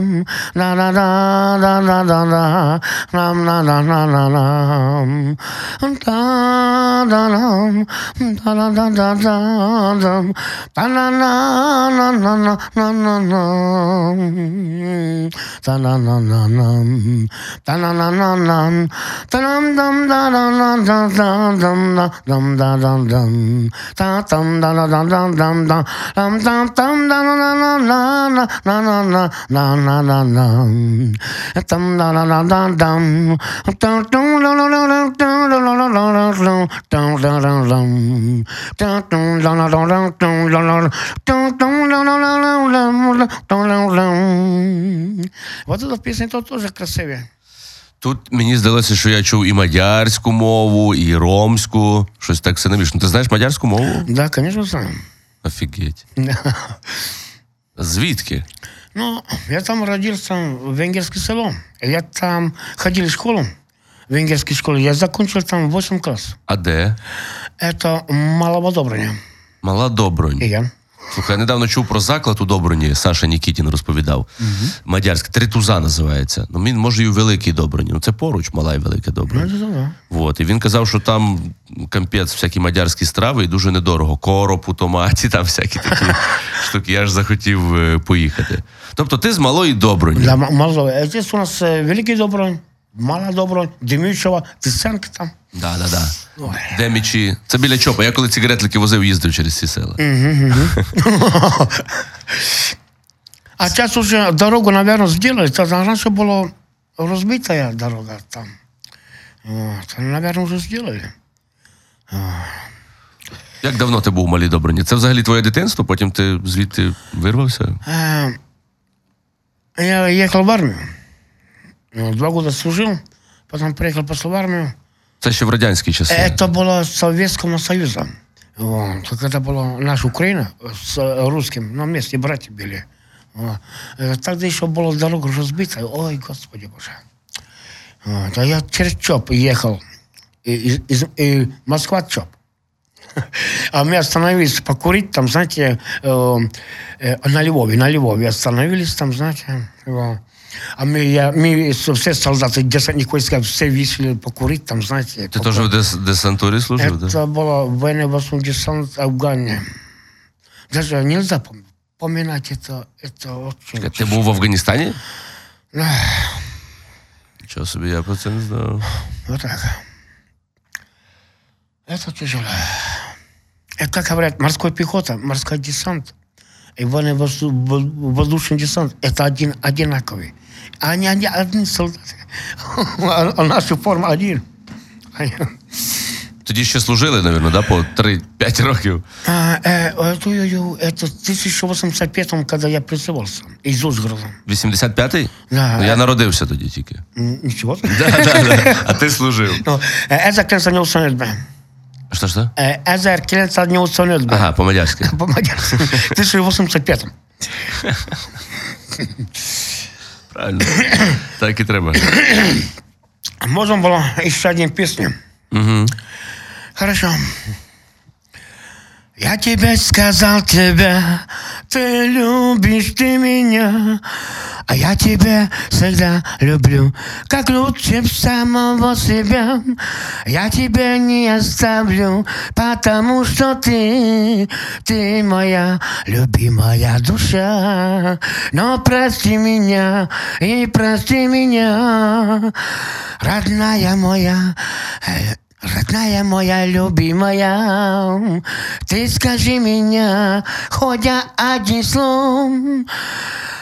да да да да да да да да нам на на на на нам да да нам да да да да да дам та на на на на на на на на та на на на нам та на на на нам та нам дам да да да да да дам да дам да дам дам Вот эта песня тоже красивая. Тут мені здалося, що я чув і мадярську мову, і ромську. Щось так навіщо. Ну, Ти знаєш мадярську мову? Да, конечно, знаю. Офігеть. Звідки? Ну, я там родился в венгерское село. Я там ходил в школу, в венгерской школе. Я закончил там 8 класс. А де? Это Маловодобрание. Мала я. Слухай, я недавно чув про заклад у Доброні, Саша Нікітін розповідав. Мадярськ, Тритуза називається. Ну, він може і у Великій Доброні. Ну, це поруч, мала і велика Ну, Доброні. это да. Вот. І він казав, що там кампець, всякі мадярські страви і дуже недорого. Короб у томаті, там всякі такі штуки. Я ж захотів е, поїхати. Тобто ти з малої Доброні. Для М- Мазова. А здесь у нас э, Великий Добрый, Мала Добрый, Демючева, Тисенка там. Да, да, да. Ой. Демічі. Це біля чопа. Я коли цигаретлики возив, їздив через ці села. А сейчас уже дорогу, наверное, сделали. Тогда раньше была разбитая дорога там. Вот. Наверное, уже сделали. Як давно ти був у малій Доброні? Це взагалі твоє дитинство, потім ти звідти вирвався? Э, Я ехал в армию. Ну, Два года служил, потом приехал после в армию. Це ще в радянські часи. Это было Советского Союза. Вот. Когда была наша Украина с э, русским, на месте братья были. Вот. Э, Тогда еще была дорога разбита. Ой, Господи Боже. Вот. А я через ЧОП ехал. Из, из- и Москва ЧОП. А мы остановились покурить, там, знаете, э, э, на Львове, на Львове остановились там, знаете. вот. А мы, я, мы все солдаты, десантник войска, все вышли покурить там, знаете. Ти теж в дес- десантурі служив? Это Да? было военно десант в Афгане. Даже нельзя пом- поминать это, это очень... Ти був в Афганістані? Ах, Нічого собі, я про це не знав. Вот так. Это тяжело. Это, как говорят, морской пехота, морской десант и военно-воздушный десант – это один, одинаковый. Они, они одни солдаты. А а наша форма один. Тоді ще служили, мабуть, да, по 3-5 років. А, э, это, ой-ой-ой, это в 1085 когда я призывался из Ужгорода. 85-й? Да. Ну, я народився тоді тільки. М, Ничего. Да, да, да. А ти служив. Ну, э, Это, конечно, не установит. Що ж це? Эзер, конечно, не установит. Ага, по-мадярськи. По-мадярски. В 1085 Правильно. так і треба. Можна було і ще одним пісню. Угу. Хорошо. Я тебе сказал тебя, ты любишь ты меня, а я тебя всегда люблю, как лучше самого себя. Я тебя не оставлю, потому что ты, ты моя любимая душа. Но прости меня и прости меня, родная моя, э, Родная моя любимая, ты скажи меня, хоть один словом,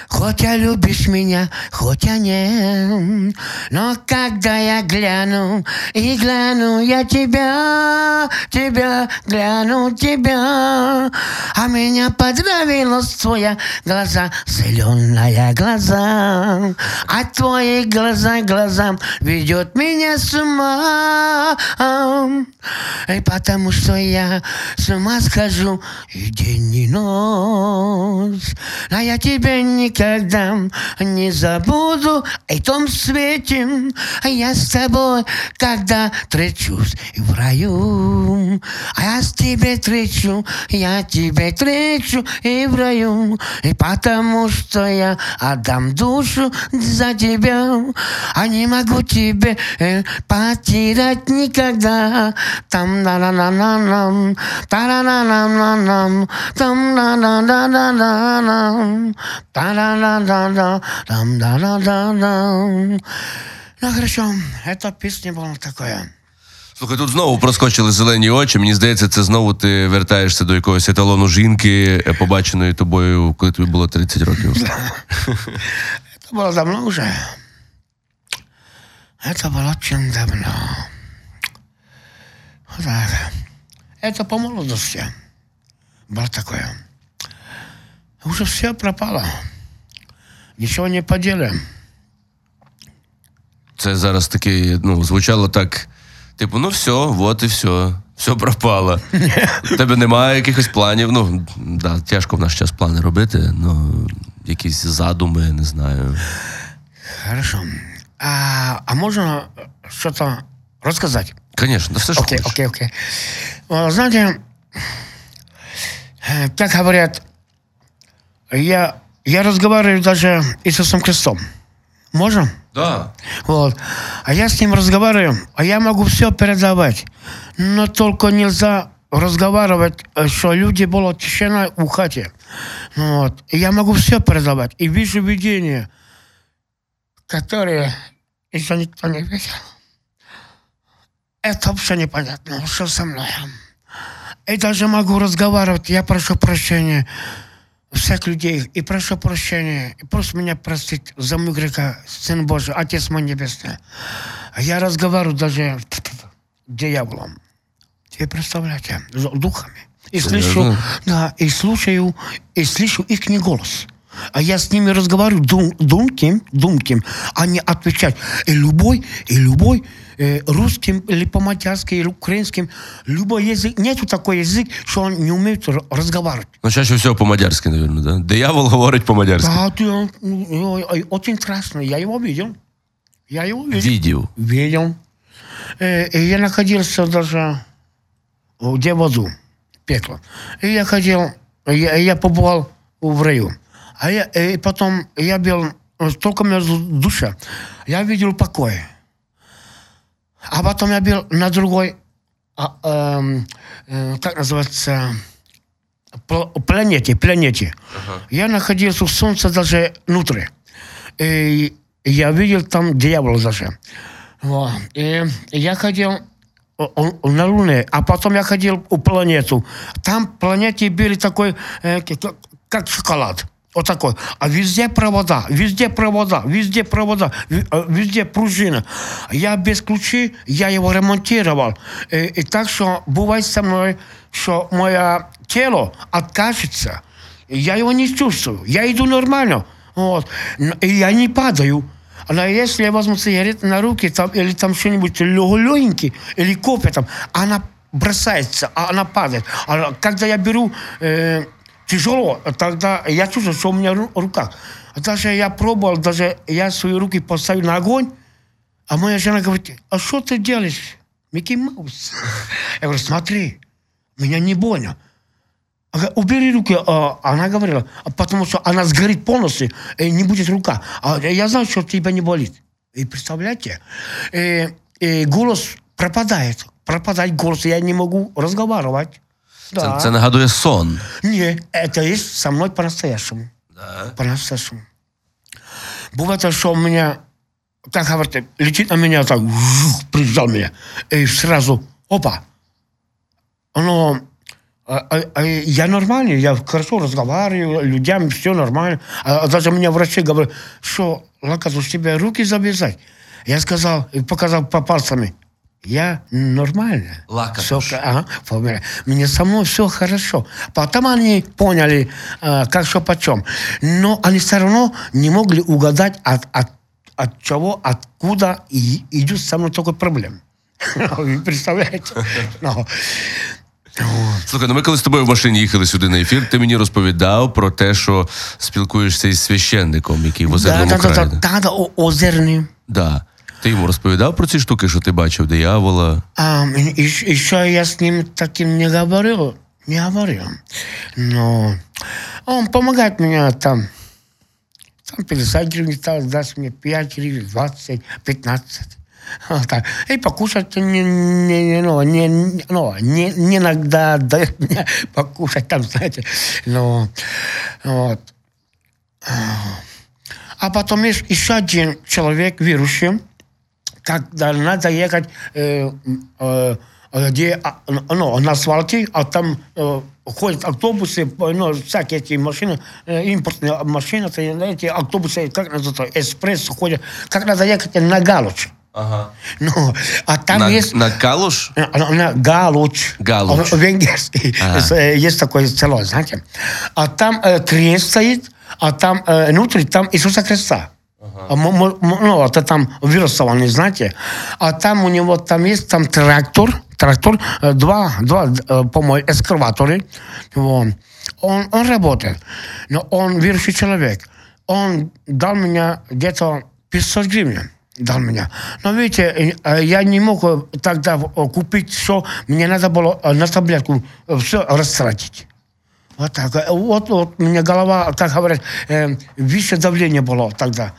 Хотя любишь меня, хотя нет. Но когда я гляну, и гляну я тебя, тебя, гляну тебя, а меня понравилась твоя глаза, зеленая глаза, а твои глаза глазам ведет меня с ума. И потому что я с ума схожу и день и ночь, а я тебя никогда не забуду о том свете. Я с тобой, когда встречусь в раю. А я с тебе встречу, я тебе встречу и в раю. И потому что я отдам душу за тебя. А не могу тебе э, потерять никогда. Там на на на на нам та на на на на нам там на на на на на нам та на на на на там да да да да Ну, хорошо, эта песня была такая. Слухай, тут знову проскочили зелені очі. Мені здається, це знову ти вертаєшся до якогось еталону жінки, е, побаченої тобою, коли тобі було 30 років. Это было давно уже. Это было очень давно. Вот. Это по молодости было такое. Уже все пропало. Ничего не поделаем. Це зараз таке, ну, звучало так, типу, ну все, от і все. Все пропало. У тебе немає якихось планів. Ну, да, тяжко в наш час плани робити, ну, якісь задуми, не знаю. Хорошо. А, а можно что-то рассказать? Звісно, да все ж Окей, окей, окей. Э, Знаете, э, как говорят, я, я разговариваю даже с Иисусом Христом. Можно? Да. Вот. А я с ним разговариваю, а я могу все передавать. Но только нельзя разговаривать, э, что люди было тишина в хате. Вот. И я могу все передавать. И вижу видения, которые еще никто не видел. Это вообще непонятно, что со мной. И даже могу разговаривать, я прошу прощения всех людей, и прошу прощения, и просто меня простить за мой греха, Сын Божий, Отец мой Небесный. Я разговариваю даже с дьяволом. Вы представляете, с духами. И слышу, Серьезно? да, и слушаю, и слышу их голос. А я с ними разговариваю дум, думким, думким, а не отвечать. И любой, и любой э, русским или по-матерски, или украинским, любой язык, нету такой язык, что он не умеет разговаривать. Ну, чаще всього по-мадярськи, мабуть, да? Диявол говорить по-мадярськи. Да, ты, ну, э, очень страшно, я его видел. Я его видел. Відів. Видел. Э, я находился даже где в аду, пекло. И я ходил, я, я побывал в раю. А я, и потом я был э, только между душа. Я видел покой. А потом я был на другой, а, эм, э, как называется, пл- планете, планете. Я находился в Солнце даже внутри. И я видел там дьявола даже. Вот. И я ходил на Луне, а потом я ходил у планету. Там планете были такой, э, как шоколад. Вот такой. А везде провода, везде провода, везде провода, э, везде пружина. Я без ключей, я его ремонтировал. И, и так что бывает со мной, что мое тело откажется. Я его не чувствую. Я иду нормально. Вот. И я не падаю. Но если я возьму сигареты на руки там, или там что-нибудь легенький, или кофе там, она бросается, а она падает. А когда я беру э, тяжело, тогда я чувствую, что у меня ру- в руках. Даже я пробовал, даже я свои руки поставил на огонь, а моя жена говорит, а что ты делаешь? Микки Маус. Я говорю, смотри, меня не больно. Убери руки, а, она говорила, потому что она сгорит полностью, и не будет рука. А я знаю, что тебя не болит. И представляете, и, и голос пропадает. Пропадает голос, я не могу разговаривать. Це, Да. це нагадує сон. Не, это есть со мной по-настоящему. Да. По-настоящему. Бывает, что у меня, как говорят, летит на меня так, жух, прижал меня, и сразу, опа. Но а, а, а я нормальный, я хорошо разговариваю, людям все нормально. А, а даже мне врачи говорят, что, Лакас, у тебя руки завязать. Я сказал, и показал по пальцами, я нормально. Лакатуш. Всё, ага, фамилия. Мне со мной все хорошо. Потом они поняли, э, как что почем. Но они все равно не могли угадать, от, от, от чего, откуда и, идет со мной такой проблем. Вы представляете? Ну, Слухай, ну ми коли з тобою в машині їхали сюди на ефір, ти мені розповідав про те, що спілкуєшся із священником, який в Да, озерному да, да, краї. да, да, да, о- озерный. Да. Ти йому розповідав про ці штуки, що ти бачив диявола. А, еще, еще я с ним таким не говорил, не говорил. Но он помогает мне там. Там 50 гривен стал, даст мне 5 гривен, 20, 15. Вот так. И покушать не, не, ну, не, ну, не, не иногда дает мне покушать там, знаете. Ну, вот. А потом есть один человек верующий, когда надо ехать э, э, где а, ну, на асфальте, а там э, ходят автобусы, э, ну, всякие эти машины, э, импортные машины, эти автобусы, как называется, экспресс ходят, как надо ехать на Галуч. Ага. Ну, а там На, есть... на Калуш? Она, она Галуч. Галуч. Он венгерский. Ага. Э, Есть такое село, знаете. А там э, крест стоит, а там э, внутри там Иисуса Христа. А мо- мо- мо- Ну, это там вирусованный, знаете. А там у него там есть там трактор, трактор, э, два, два э, по-моему, эскаваторы. Вот. Он, он работает. Но он верующий человек. Он дал мне где-то 500 гривен дал меня. Но видите, э, э, я не мог э, тогда э, купить все, мне надо было э, на таблетку все растратить. Вот так. Э, Вот, вот у меня голова, как говорят, э, выше давление было тогда,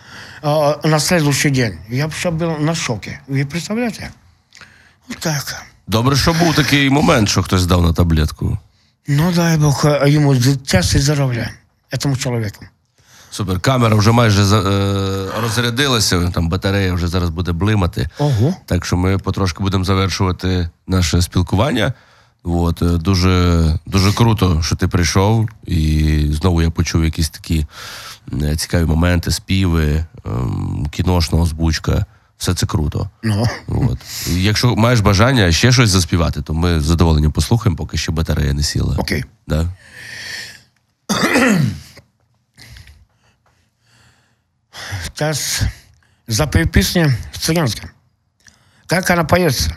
э, на следующий день. Я все был на шоке. Вы представляете? Вот так. Добре, що був такий момент, що хтось дав на таблетку. Ну, дай Бог э, ему счастья и здоровья, этому человеку. Супер. Камера вже майже за- е, розрядилася, там батарея вже зараз буде блимати. Ого. Так що ми потрошки будемо завершувати наше спілкування. От, е, дуже, дуже круто, що ти прийшов, і знову я почув якісь такі цікаві моменти, співи, ем, кіношна озвучка. Все це круто. Ну, От. І якщо маєш бажання ще щось заспівати, то ми з задоволенням послухаємо, поки ще батарея не сіла. окей. Да? Сейчас запою песню цыганская. Как она поется?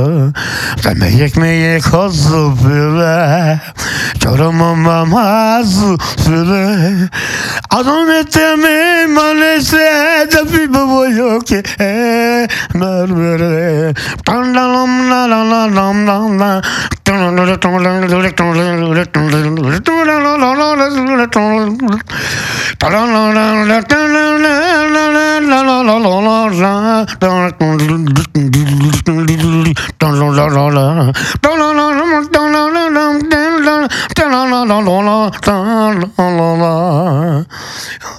Demeyek meye kozu bile Çoramamamaz bile. Adam etemi manese De bir baba yok ki e, Mermere Tan la lam la la la lam la la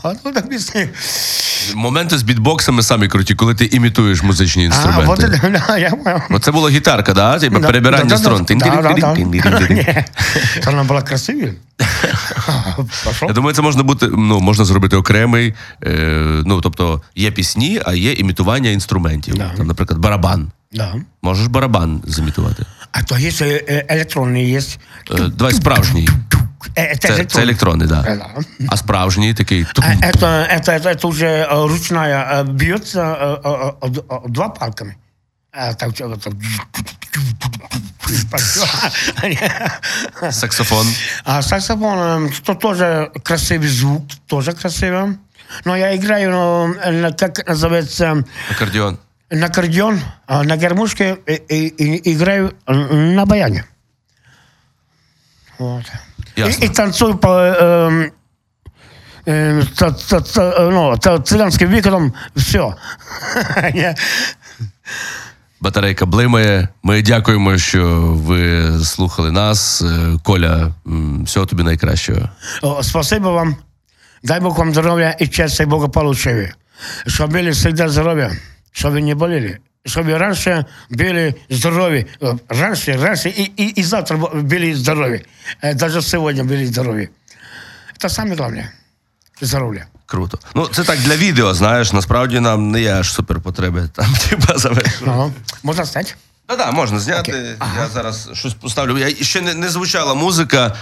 А ну так пісня. Моменти з бітбоксами самі круті, коли ти імітуєш музичні інструменти. Оце була гітарка, да? Типа перебирання струн. Ні, Вона була красивою. Я думаю, це можна бути, ну, можна зробити окремий. Е, ну, тобто, є пісні, а є імітування інструментів. Там, наприклад, барабан. Да. Можеш барабан замітувати. А то є електронний є. Давай справжній. Це, це електронний, так. Да. А справжній такий. Це вже ручна б'ється два палками. Саксофон. А саксофон, то тоже красивый звук, тоже красиво. Но я играю, как называется... Аккордеон. на аккордеон, а на гармошке и, и- и играю э, на баяне. Вот. Ясно. И, и танцую по э, э, ц- ц- ц- э, ну, ц- цыганским виктором все. Батарейка блимає. Ми дякуємо, що ви слухали нас. Е, Коля, м, всього тобі найкращого. Спасибо вам. Дай Бог вам здоровья и счастья и благополучия. Чтобы были всегда здоровья, чтобы вы не болели чтобы раньше были здоровы. Раньше, раньше и, и, и завтра были здоровы. Э, Даже сегодня были здоровы. Это самое главное. Здоровье. Круто. Ну, це так для відео, знаєш, насправді нам не є аж суперпотреби там, типа, завершувати. Ага. Можно стать? Ну так, можна зняти. Я зараз щось поставлю. Я ще не, не звучала музика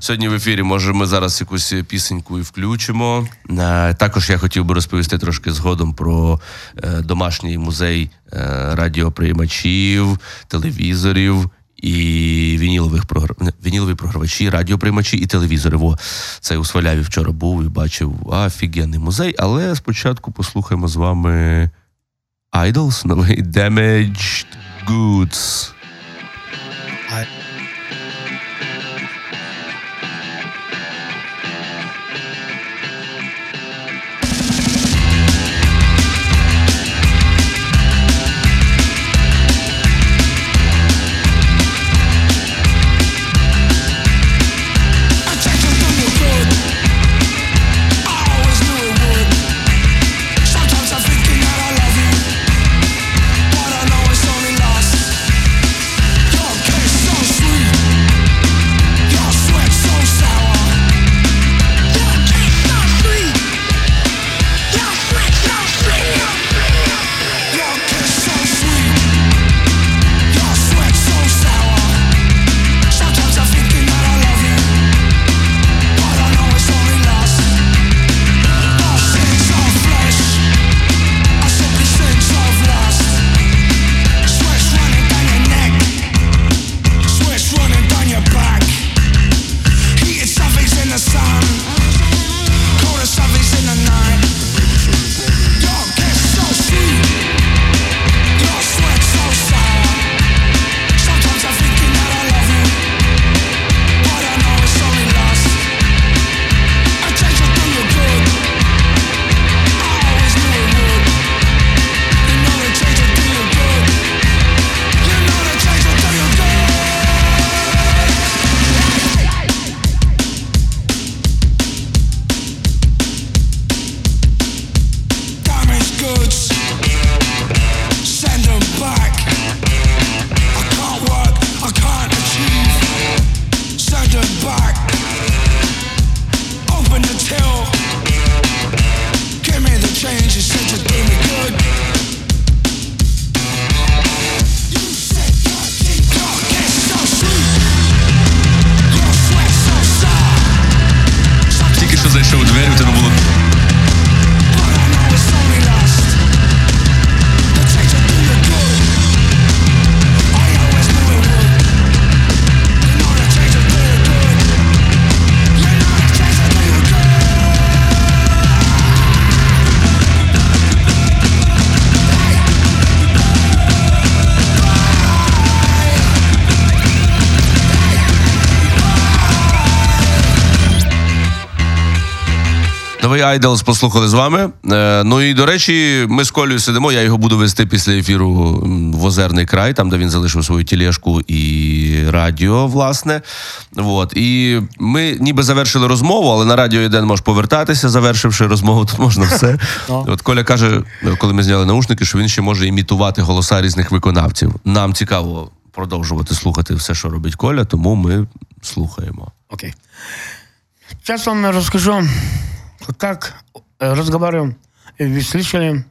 сьогодні в ефірі. Може, ми зараз якусь пісеньку і включимо. Е, також я хотів би розповісти трошки згодом про е, домашній музей е, радіоприймачів, телевізорів. І вінілових програ... вінілові програвачі, радіоприймачі і телевізори. Во, це у Сваляві вчора був і бачив офігенний музей. Але спочатку послухаємо з вами Idols, новий Damaged Goods. Новий Айдолс послухали з вами. Е, ну і до речі, ми з Колею сидимо. Я його буду вести після ефіру в Озерний край, там де він залишив свою тілешку і радіо, власне. От. І ми ніби завершили розмову, але на радіо єден можеш повертатися, завершивши розмову. Тут можна все. От Коля каже, коли ми зняли наушники, що він ще може імітувати голоса різних виконавців. Нам цікаво продовжувати слухати все, що робить Коля, тому ми слухаємо. Окей. Сейчас вам расскажу, как э, разговариваем. Вы слышали?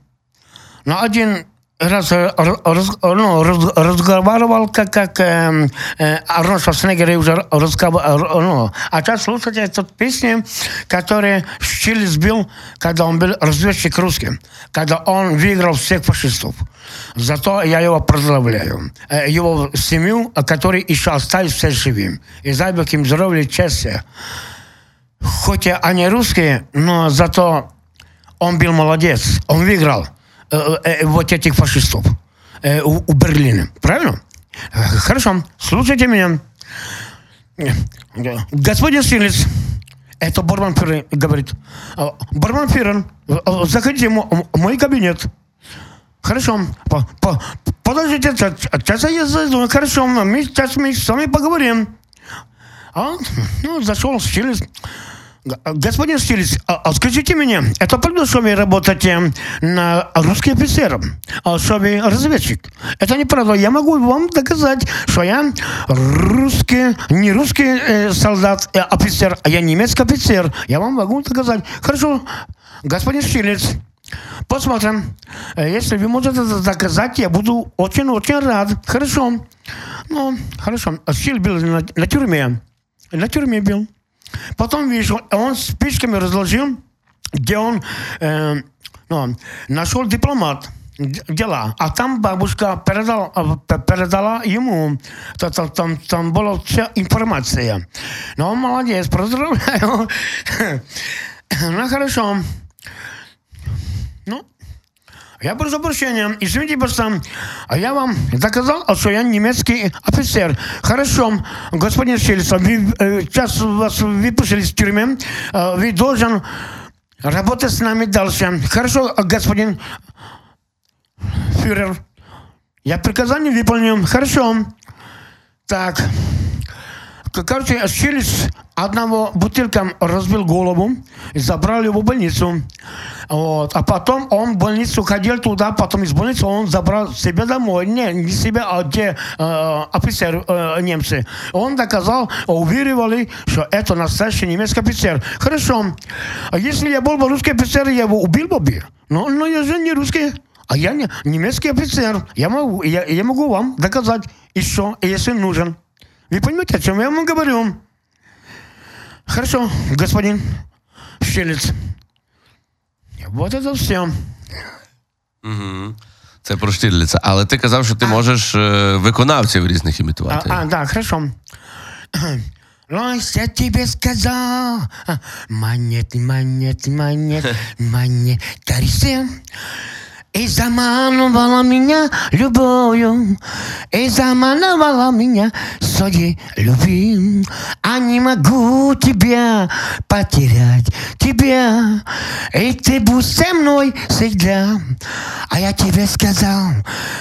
Но один раз э, раз- ну, раз- разговаривал, как, как эм, э, Арнольд Шварценеггер уже разговаривал. Ну, а сейчас слушайте эту песню, которую Чили сбил, когда он был разведчик русский, когда он выиграл всех фашистов. Зато я его поздравляю. Э, Его семью, э, которые еще остались все живым. И дай Бог им здоровья и счастья. Хоть они русские, но зато он был молодец. Он выиграл э, э, вот этих фашистов э, у, у Берлина. Правильно? Э, Хорошо. Слушайте меня. Э, Господин Стилец, это Барман Фюрер говорит. «Э, Барман Фюрер, э, э, заходите в мо- в мой кабинет. Хорошо. По- по- Подождите, сейчас я зайду. Хорошо, мы сейчас мы с вами поговорим. А ну, зашел, Стилец. Господин Штирлиц, а, а скажите мне, это правда, что вы работаете на русский офицер, а что вы разведчик? Это неправда. Я могу вам доказать, что я русский, не русский э, солдат, э, офицер, а я немецкий офицер. Я вам могу доказать. Хорошо, господин Штирлиц, посмотрим. Э, Если вы можете доказать, я буду очень-очень рад. Хорошо. Ну, хорошо. Штиль был на, на тюрьме. На тюрьме был. Потом вижу, он спичками разложил, где он э, ну, нашел дипломат дела, а там бабушка передала, передала ему, та- та- там, там была вся информация. Ну, молодец, поздравляю. Ну, хорошо. Ну, я прошу прощения, извините, пожалуйста, а я вам доказал, что я немецкий офицер. Хорошо, господин Шельц, вы, э, сейчас вас выпустили из тюрьмы, э, вы должен работать с нами дальше. Хорошо, господин фюрер, я приказание выполню. Хорошо. Так, короче, Шельц одного бутылком разбил голову и забрали его в больницу. Вот. А потом он в больницу ходил туда, потом из больницы он забрал себя домой. Не, не себя, а где э, офицер э, немцы. Он доказал, уверивали, что это настоящий немецкий офицер. Хорошо. А если я был бы русский офицер, я его убил бы. Но, но я же не русский. А я не, немецкий офицер. Я могу, я, я могу вам доказать еще, если нужен. Вы понимаете, о чем я вам говорю? Хорошо, господин Щелец. Вот это все. Це про Штірліца. Але ти казав, що ти можеш е, виконавців різних імітувати. а, да, хорошо. Лось, я тебе сказал, монет, монет, монет, монет. И заманывала меня любовью, и заманывала меня своей любви. А не могу тебя потерять, тебя, и ты будь со мной всегда. А я тебе сказал,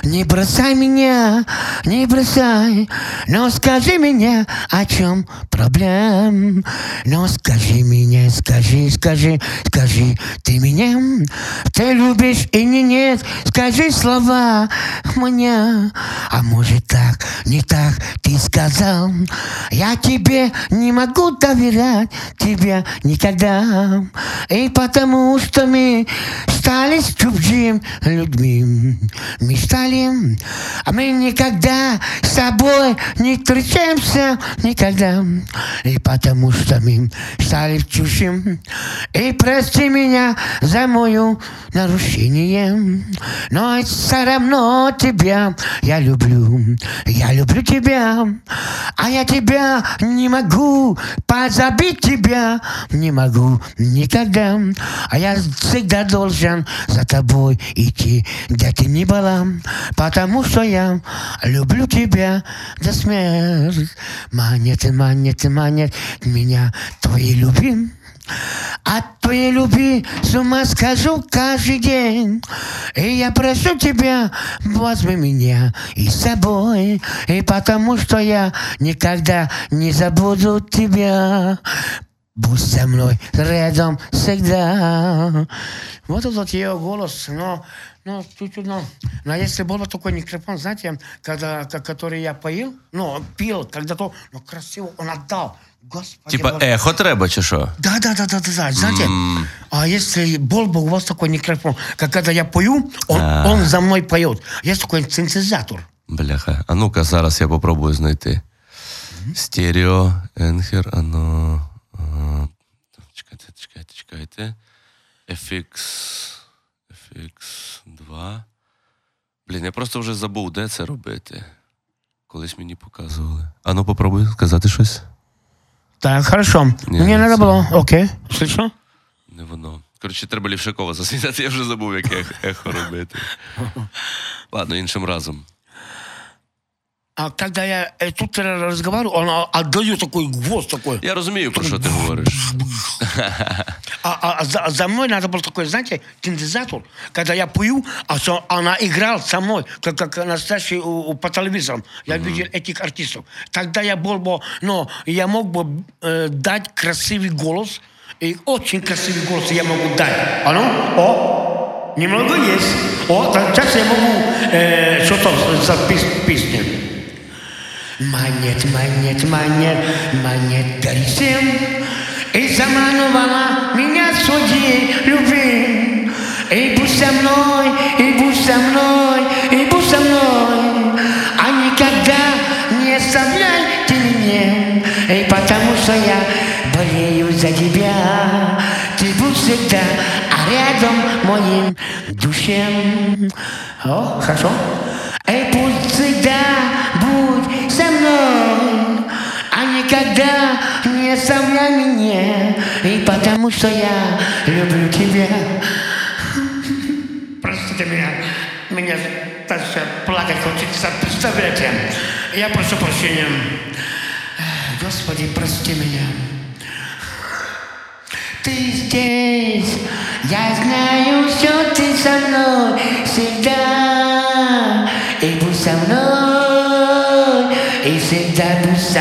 не бросай меня, не бросай, но скажи мне, о чем проблем. Но скажи мне, скажи, скажи, скажи, ты меня, ты любишь и не нет, скажи слова мне. А может так, не так ты сказал, я тебе не могу доверять, тебе никогда. И потому что мы стали с чужими людьми, мы стали, а мы никогда с собой не встречаемся никогда. И потому что мы стали чужим, и прости меня за мое нарушение. Но все равно тебя. Я люблю, я люблю тебя, а я тебя не могу позабить тебя, не могу никогда, а я всегда должен за тобой идти, где ты ни была, потому что я люблю тебя. До смерти. Монеты, монеты, монеты, меня твои любим. От твоей любви с ума скажу каждый день. И я прошу тебя, возьми меня и с собой. И потому что я никогда не забуду тебя. Будь со мной рядом всегда. Вот этот ее голос, но, но чуть-чуть, но, но если был бы такой микрофон, знаете, когда, ко- который я поил, ну, пил, когда то, ну, красиво он отдал. Господи, Типа Боже. ехо треба, чи що? Да, да, да, да, да, да. Знаете, а если был бы у вас такой микрофон, как когда я пою, он, А. он за мной поет. Есть такой синтезатор. Бляха. А ну-ка, зараз я попробую знайти. Стерео, Енхер, ано. а, Чекайте, чекайте, чекайте. FX. FX2. Блін, я просто вже забув, де це робити. Колись мені показували. А ну попробуй сказати щось. Так, хорошо. Ні, Мені не надо це. было, окей, що? Не воно. Коротше, треба Лівшакова засвітати, я вже забув, як ех- ехо робити. Ладно, іншим разом. А когда я э, тут разговариваю, он отдает такой гвоздь такой. Я розумію, про що ти говориш. А, а- а за, за мной надо был такой, знаете, синтезатор. Когда я пою, а что она играла со мной, как, как настоящий у- по телевизорам. Я видел этих артистов. Тогда я был бы, ну, я мог бы э, дать красивый голос, И очень красивый голос я могу дать. А ну, о, немного есть. О, сейчас я могу э, что-то за пес- песню. Монет, монет, монет дари всем. И заманывала меня судьи любви. И будь со мной, и будь со мной, и будь со мной. А никогда не оставляй ты меня. И потому что я болею за тебя. Ты будь всегда, рядом моим душем. О, хорошо. И будь всегда, будь со мной, а никогда не оставляй меня, и потому что я люблю тебя. Простите меня, меня даже плакать хочется, представляете? Я прошу прощения. Господи, прости меня. Ты здесь, я знаю, что ты со мной всегда. И будь со мной, и всегда будь со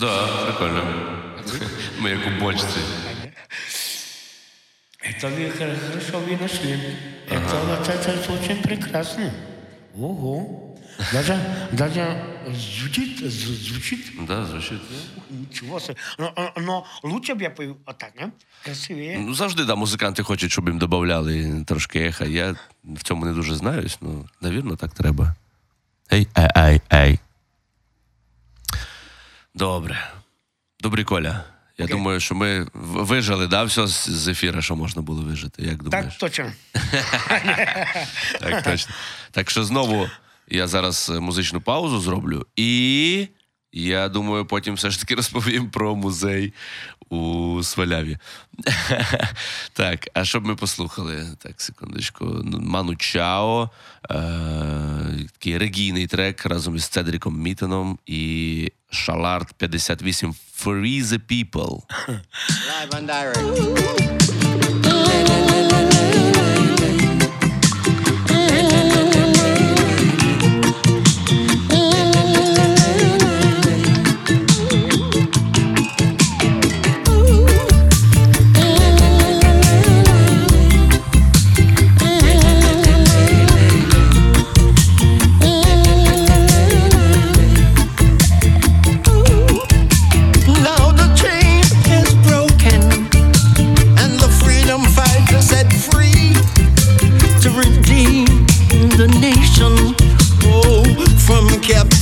Да, прикольно. Ми як у бочці. Это вы хор- хорошо вы нашли. Это, вот это, очень прекрасно. Ого. Даже, даже звучит, з- звучит. Да, звучить. Ничего себе. Но, но- но лучше бы я пою вот так, не? Красивее. Ну, завжди да, музиканти хочуть, щоб їм додавали трошки еха. Я в цьому не дуже знаюсь, ну, навірно, так треба. Ей, ей, ей, ей. Добре. Добрий Коля. Я Окей. думаю, що ми вижили, да, все з з ефіра, що можна було вижити. Як думаєш? Так точно. Так, точно. Так що знову я зараз е, музичну паузу зроблю, і я думаю, потім все ж таки розповім про музей у Сваляві. Так, а щоб ми послухали? Так, секундочку. Ну, Ману Чао, е- такий регійний трек разом із Цедріком Мітоном і Шалард 58 Free the People. Live on direct.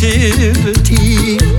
passivity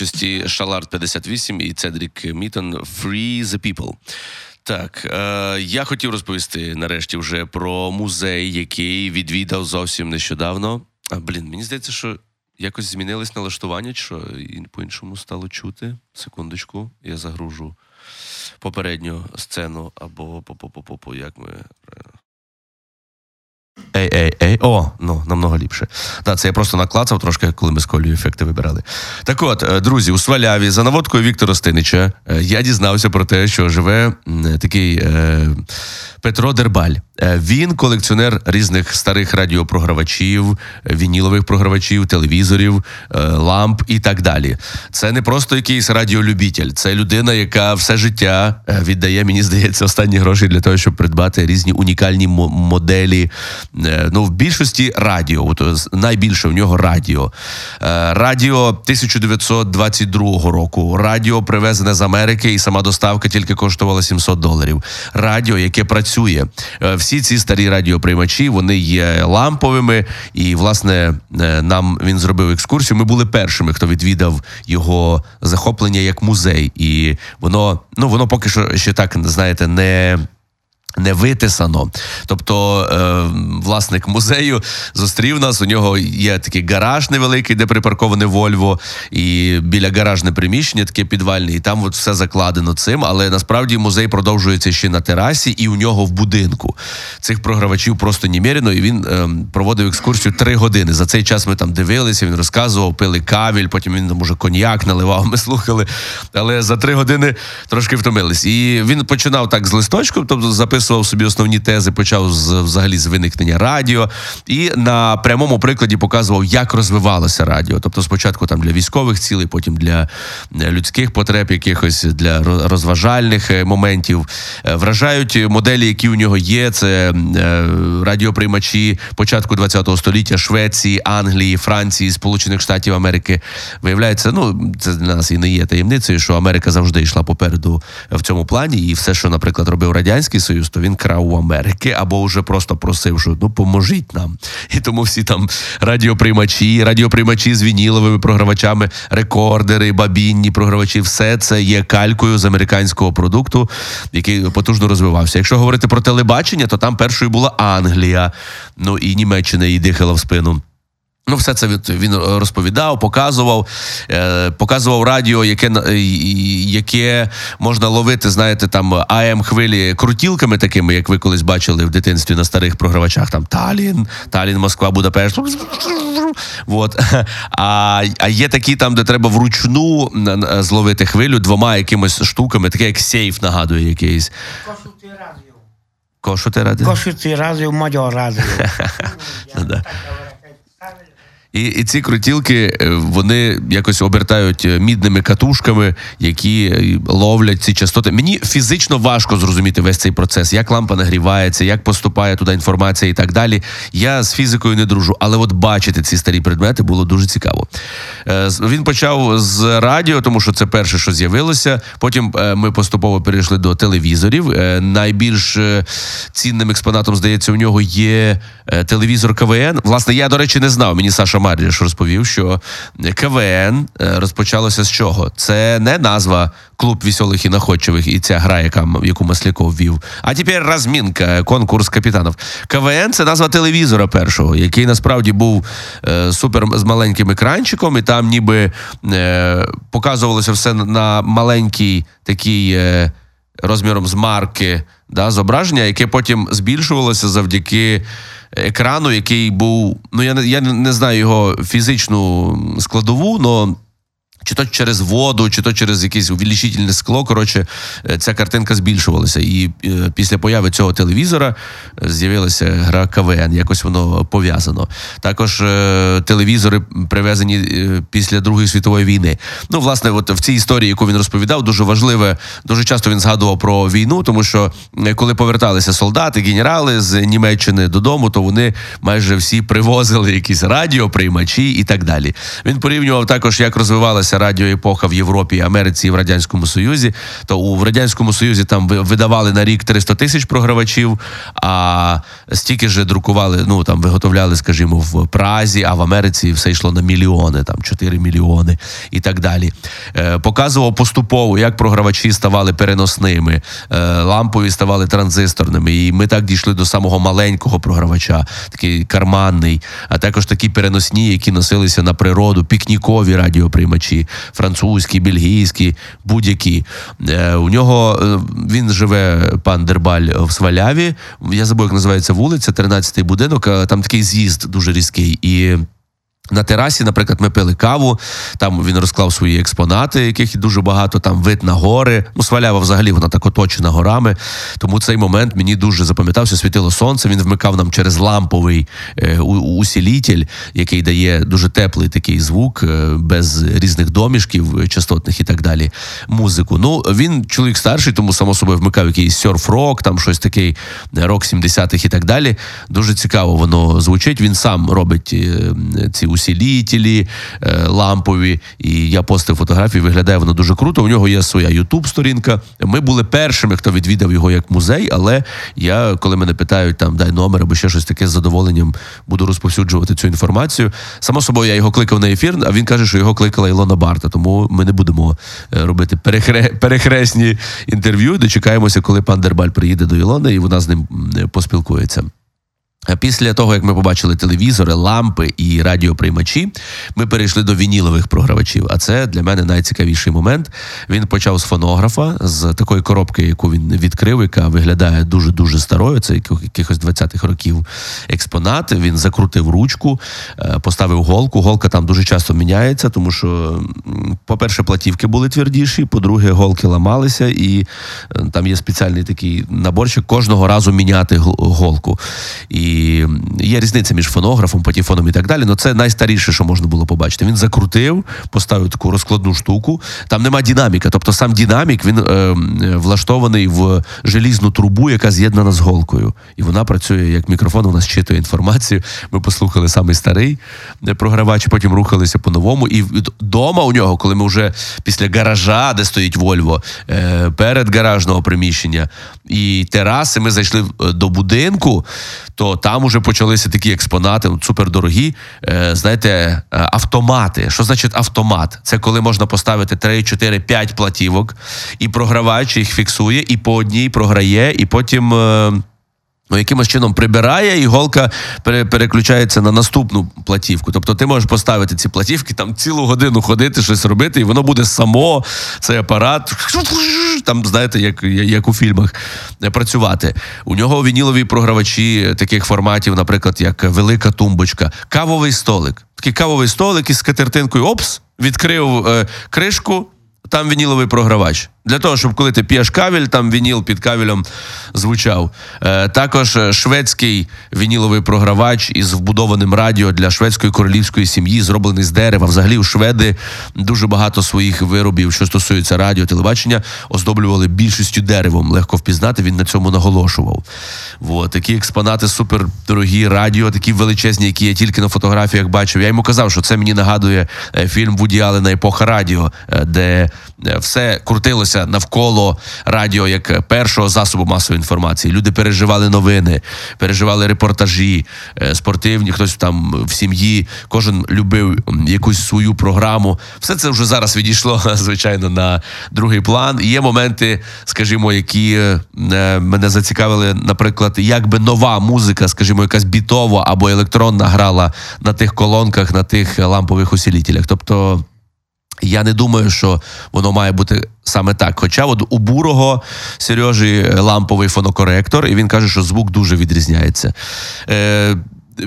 участі Шалард 58 і Цедрік Мітон Free the People. Так, е, я хотів розповісти нарешті вже про музей, який відвідав зовсім нещодавно. А, блін, мені здається, що якось змінились налаштування, що по-іншому стало чути. Секундочку, я загружу попередню сцену або по-по-по-по, як ми. Ей, ей, ей, о, ну намного ліпше. Так, це я просто наклацав трошки, коли ми з Колею ефекти вибирали. Так от, е, друзі, у Сваляві за наводкою Віктора Стинича е, я дізнався про те, що живе такий е, Петро Дербаль. Е, Він колекціонер різних старих радіопрогравачів, вінілових програвачів, телевізорів, е, ламп і так далі. Це не просто якийсь радіолюбітель, це людина, яка все життя е, віддає, мені здається, останні гроші для того, щоб придбати різні унікальні моделі. Ну, в більшості радіо. От, найбільше в нього радіо. Радіо 1922 року. Радіо привезене з Америки, і сама доставка тільки коштувала 700 доларів. Радіо, яке працює. Е, Всі ці старі радіоприймачі вони є ламповими. І, власне, е, нам він зробив екскурсію. Ми були першими, хто відвідав його захоплення як музей. І воно, ну, воно поки що ще так, знаєте, не. Не витисано. Тобто е, власник музею зустрів нас. У нього є такий гараж невеликий, де припарковане Вольво, і біля гаражне приміщення, таке підвальне, і там от все закладено цим. Але насправді музей продовжується ще на терасі, і у нього в будинку. Цих програвачів просто немерено, і він е, проводив екскурсію три години. За цей час ми там дивилися, він розказував, пили кавіль, потім він там уже коньяк наливав, ми слухали. Але за три години трошки втомились. І він починав так з листочком, тобто записував собі основні тези, почав з взагалі з виникнення радіо, і на прямому прикладі показував, як розвивалося радіо. Тобто, спочатку там для військових цілей, потім для е, людських потреб, якихось для розважальних е, моментів. Е, Вражають моделі, які у нього є. Це радіоприймачі початку ХХ століття Швеції, Англії, Франції, Сполучених Штатів Америки. Виявляється, ну це для нас і не є таємницею, що Америка завжди йшла попереду в цьому плані, і все, що, наприклад, робив радянський союз, то він крав у Америки або вже просто просив, що ну поможіть нам. І тому всі там радіоприймачі, радіоприймачі з вініловими програвачами, рекордери, бабінні програвачі, все це є калькою з американського продукту, який потужно розвивався. Якщо говорити про телебачення, то там першою була Англія, ну і Німеччина їй дихала в спину. Ну, все це він, розповідав, показував, е, показував радіо, яке, яке можна ловити, знаєте, там АМ хвилі крутілками такими, як ви колись бачили в дитинстві на старих програвачах. Там Талін, Талін, Москва, Будапешт. Вот. А, а є такі там, де треба вручну зловити хвилю двома якимось штуками, таке як сейф нагадує якийсь. Kossuth Rádió. Кошу ти ради? Kossuth Rádió, Magyar Rádió. Ну. І, і ці крутілки е, вони якось обертають е, мідними катушками, які е, ловлять ці частоти. Мені фізично важко зрозуміти весь цей процес, як лампа нагрівається, як поступає туди інформація і так далі. Я з фізикою не дружу, але от бачити ці старі предмети було дуже цікаво. Він почав з радіо, тому що це перше, що з'явилося. Потім ми поступово перейшли до телевізорів. Найбільш цінним експонатом, здається, у нього є телевізор КВН. Власне, я, до речі, не знав. Мені Саша Мар'яш розповів, що КВН е, розпочалося з чого? Це не назва клуб веселих і находчивих і ця гра, яка яку Масляков вів. А тепер розмінка, конкурс капітанів. КВН це назва телевізора першого, який насправді був е, супер з маленьким екранчиком, і там ніби е, показувалося все на маленькій такій. Е, розміром з марки да, зображення, яке потім збільшувалося завдяки екрану, який був. Ну, я не, я не- знаю його фізичну складову, але. Чи то через воду, чи то через якесь увеличительне скло. Коротше, е, ця картинка збільшувалася. І е, після появи цього телевізора е, з'явилася гра КВН. Якось воно пов'язано. Також телевізори привезені після Другої світової війни. Ну, власне, от в цій історії, яку він розповідав, дуже важливе. Дуже часто він згадував про війну, тому що коли поверталися солдати, генерали з Німеччини додому, то вони майже всі привозили якісь радіоприймачі і так далі. Він порівнював також, як розвивалася почалася радіоепоха в Європі, Америці і в Радянському Союзі, то у в Радянському Союзі там видавали на рік 300 тисяч програвачів, а стільки ж друкували, ну там виготовляли, скажімо, в Празі, а в Америці все йшло на мільйони, там 4 мільйони і так далі. Е, показував поступово, як програвачі ставали переносними, е, лампові ставали транзисторними. І ми так дійшли до самого маленького програвача, такий карманний, а також такі переносні, які носилися на природу, пікнікові радіоприймачі, французькі, бельгійські, будь-які. Е, у нього е, він живе, пан Дербаль, в Сваляві. Я забув, як називається вулиця, 13-й будинок. Там такий з'їзд дуже різкий. І на терасі, наприклад, ми пили каву. Там він розклав свої експонати, яких дуже багато. Там вид на гори. Ну, свалява взагалі вона так оточена горами. Тому цей момент мені дуже запам'ятався. Світило сонце. Він вмикав нам через ламповий е, усілітель, який дає дуже теплий такий звук, е, без різних домішків е, частотних і так далі. Музику. Ну він чоловік старший, тому само собою вмикав якийсь серф-рок, там щось такий е, рок 70-х і так далі. Дуже цікаво воно звучить. Він сам робить е, ці усілітелі е, лампові. І я постив фотографії. Виглядає воно дуже круто. У нього є своя Ютуб-сторінка. Ми були першими, хто відвідав його як музей. Але я, коли мене питають там дай номер або ще щось таке з задоволенням буду розповсюджувати цю інформацію. Само собою, я його кликав на ефір, а він каже, що його кликала Ілона Барта. Тому ми не будемо е, робити перехре... перехресні інтерв'ю. Дочекаємося, коли пан Дербаль приїде до Ілони і вона з ним поспілкується. Після того, як ми побачили телевізори, лампи і радіоприймачі, ми перейшли до вінілових програвачів. А це для мене найцікавіший момент. Він почав з фонографа, з такої коробки, яку він відкрив, яка виглядає дуже дуже старою. Це якихось 20-х років експонат. Він закрутив ручку, е, поставив голку. Голка там дуже часто міняється, тому що, по-перше, платівки були твердіші, по-друге, голки ламалися, і е, там є спеціальний такий наборчик кожного разу міняти голку. І є різниця між фонографом, патефоном і так далі. але це найстаріше, що можна було побачити. Він закрутив, поставив таку розкладну штуку. Там нема динаміка. Тобто сам динамік він е, влаштований в желізну трубу, яка з'єднана з голкою. І вона працює як мікрофон, вона зчитує інформацію. Ми послухали самий старий е, програвач, потім рухалися по новому. І вдома у нього, коли ми вже після гаража, де стоїть Вольво, е, перед гаражного приміщення і тераси, ми зайшли е, до будинку, то там уже почалися такі експонати, супердорогі. Е, знаєте, е, автомати. Що значить автомат? Це коли можна поставити 3, 4, 5 платівок, і програвач їх фіксує, і по одній програє, і потім. Ну, якимось чином прибирає, і голка переключається на наступну платівку. Тобто ти можеш поставити ці платівки, там цілу годину ходити, щось робити, і воно буде само, цей апарат, там, знаєте, як, як у фільмах, е, працювати. У нього вінілові програвачі таких форматів, наприклад, як велика тумбочка, кавовий столик. Такий кавовий столик із скатертинкою, опс, відкрив е, кришку. Там вініловий програвач. Для того, щоб коли ти п'єш кавель, там вініл під кавелем звучав. Е, також е, шведський вініловий програвач із вбудованим радіо для шведської королівської сім'ї, зроблений з дерева. Взагалі, у шведи дуже багато своїх виробів, що стосується радіо, телебачення, оздоблювали більшістю деревом. Легко впізнати, він на цьому наголошував. Вот. Такі експонати супердорогі, радіо, такі величезні, які я тільки на фотографіях бачив. Я йому казав, що це мені нагадує е, фільм Вуді Аллена епоха радіо, е, де все крутилося навколо радіо як першого засобу масової інформації. Люди переживали новини, переживали репортажі, е, спортивні, хтось там в сім'ї, кожен любив якусь свою програму. Все це вже зараз відійшло, звичайно, на другий план. І Є моменти, скажімо, які е, мене зацікавили, наприклад, як би нова музика, скажімо, якась бітова або електронна грала на тих колонках, на тих лампових усилителях. Тобто. Я не думаю, що воно має бути саме так. Хоча от у бурого Сережі ламповий фонокоректор, і він каже, що звук дуже відрізняється. Е,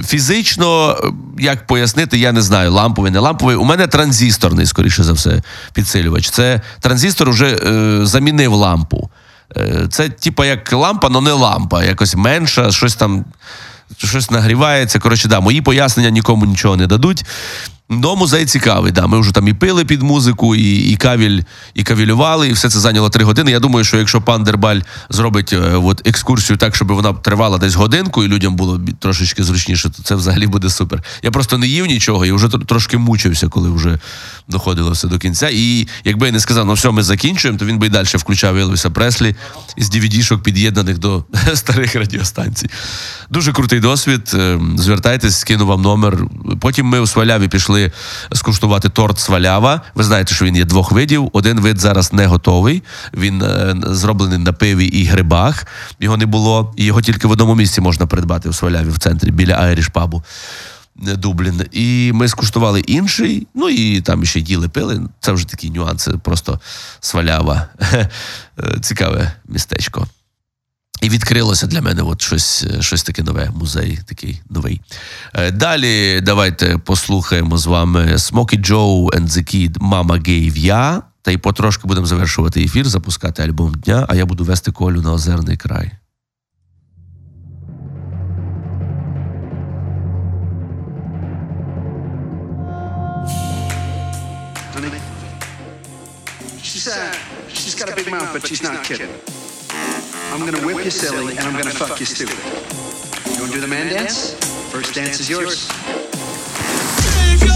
Фізично, як пояснити, я не знаю, ламповий, не ламповий. У мене транзисторний, скоріше за все, підсилювач. Це транзистор вже е, замінив лампу. Е, це типа як лампа, але не лампа. Якось менша, щось там щось нагрівається. Коротше, да, мої пояснення нікому нічого не дадуть. Ну, музей цікавий, да. Ми вже там і пили під музику, і, і кавіль, і кавілювали, і все це зайняло три години. Я думаю, що якщо пан Дербаль зробить е, от, екскурсію так, щоб вона тривала десь годинку, і людям було трошечки зручніше, то це взагалі буде супер. Я просто не їв нічого і вже трошки мучився, коли вже доходило все до кінця. І якби я не сказав, ну все, ми закінчуємо, то він би і далі включав Елвіса Преслі із DVD-шок під'єднаних до старих радіостанцій. Дуже крутий досвід. Е, Звертайтесь, скину вам номер. Потім ми у Сваляві пішли скуштувати торт Свалява. Ви знаєте, що він є двох видів. Один вид зараз не готовий. Він е, зроблений на пиві і грибах. Його не було, і його тільки в одному місці можна придбати у Сваляві в центрі біля Айріш пабу. Дублін. І ми скуштували інший, ну і там ще їли пили. Це вже такі нюанси, просто свалява. Е, Цікаве містечко. І відкрилося для мене от щось, е, щось таке нове, музей такий новий. Е, Далі давайте послухаємо з вами Smokey Joe and the Kid Mama Gave Ya. Та й потрошки будемо завершувати ефір, запускати альбом дня, а я буду вести колю на озерний край. She's uh, she's got a big mouth, but she's not kidding. I'm gonna whip you silly, and I'm gonna fuck you stupid. You wanna do the man dance? First dance is yours. Take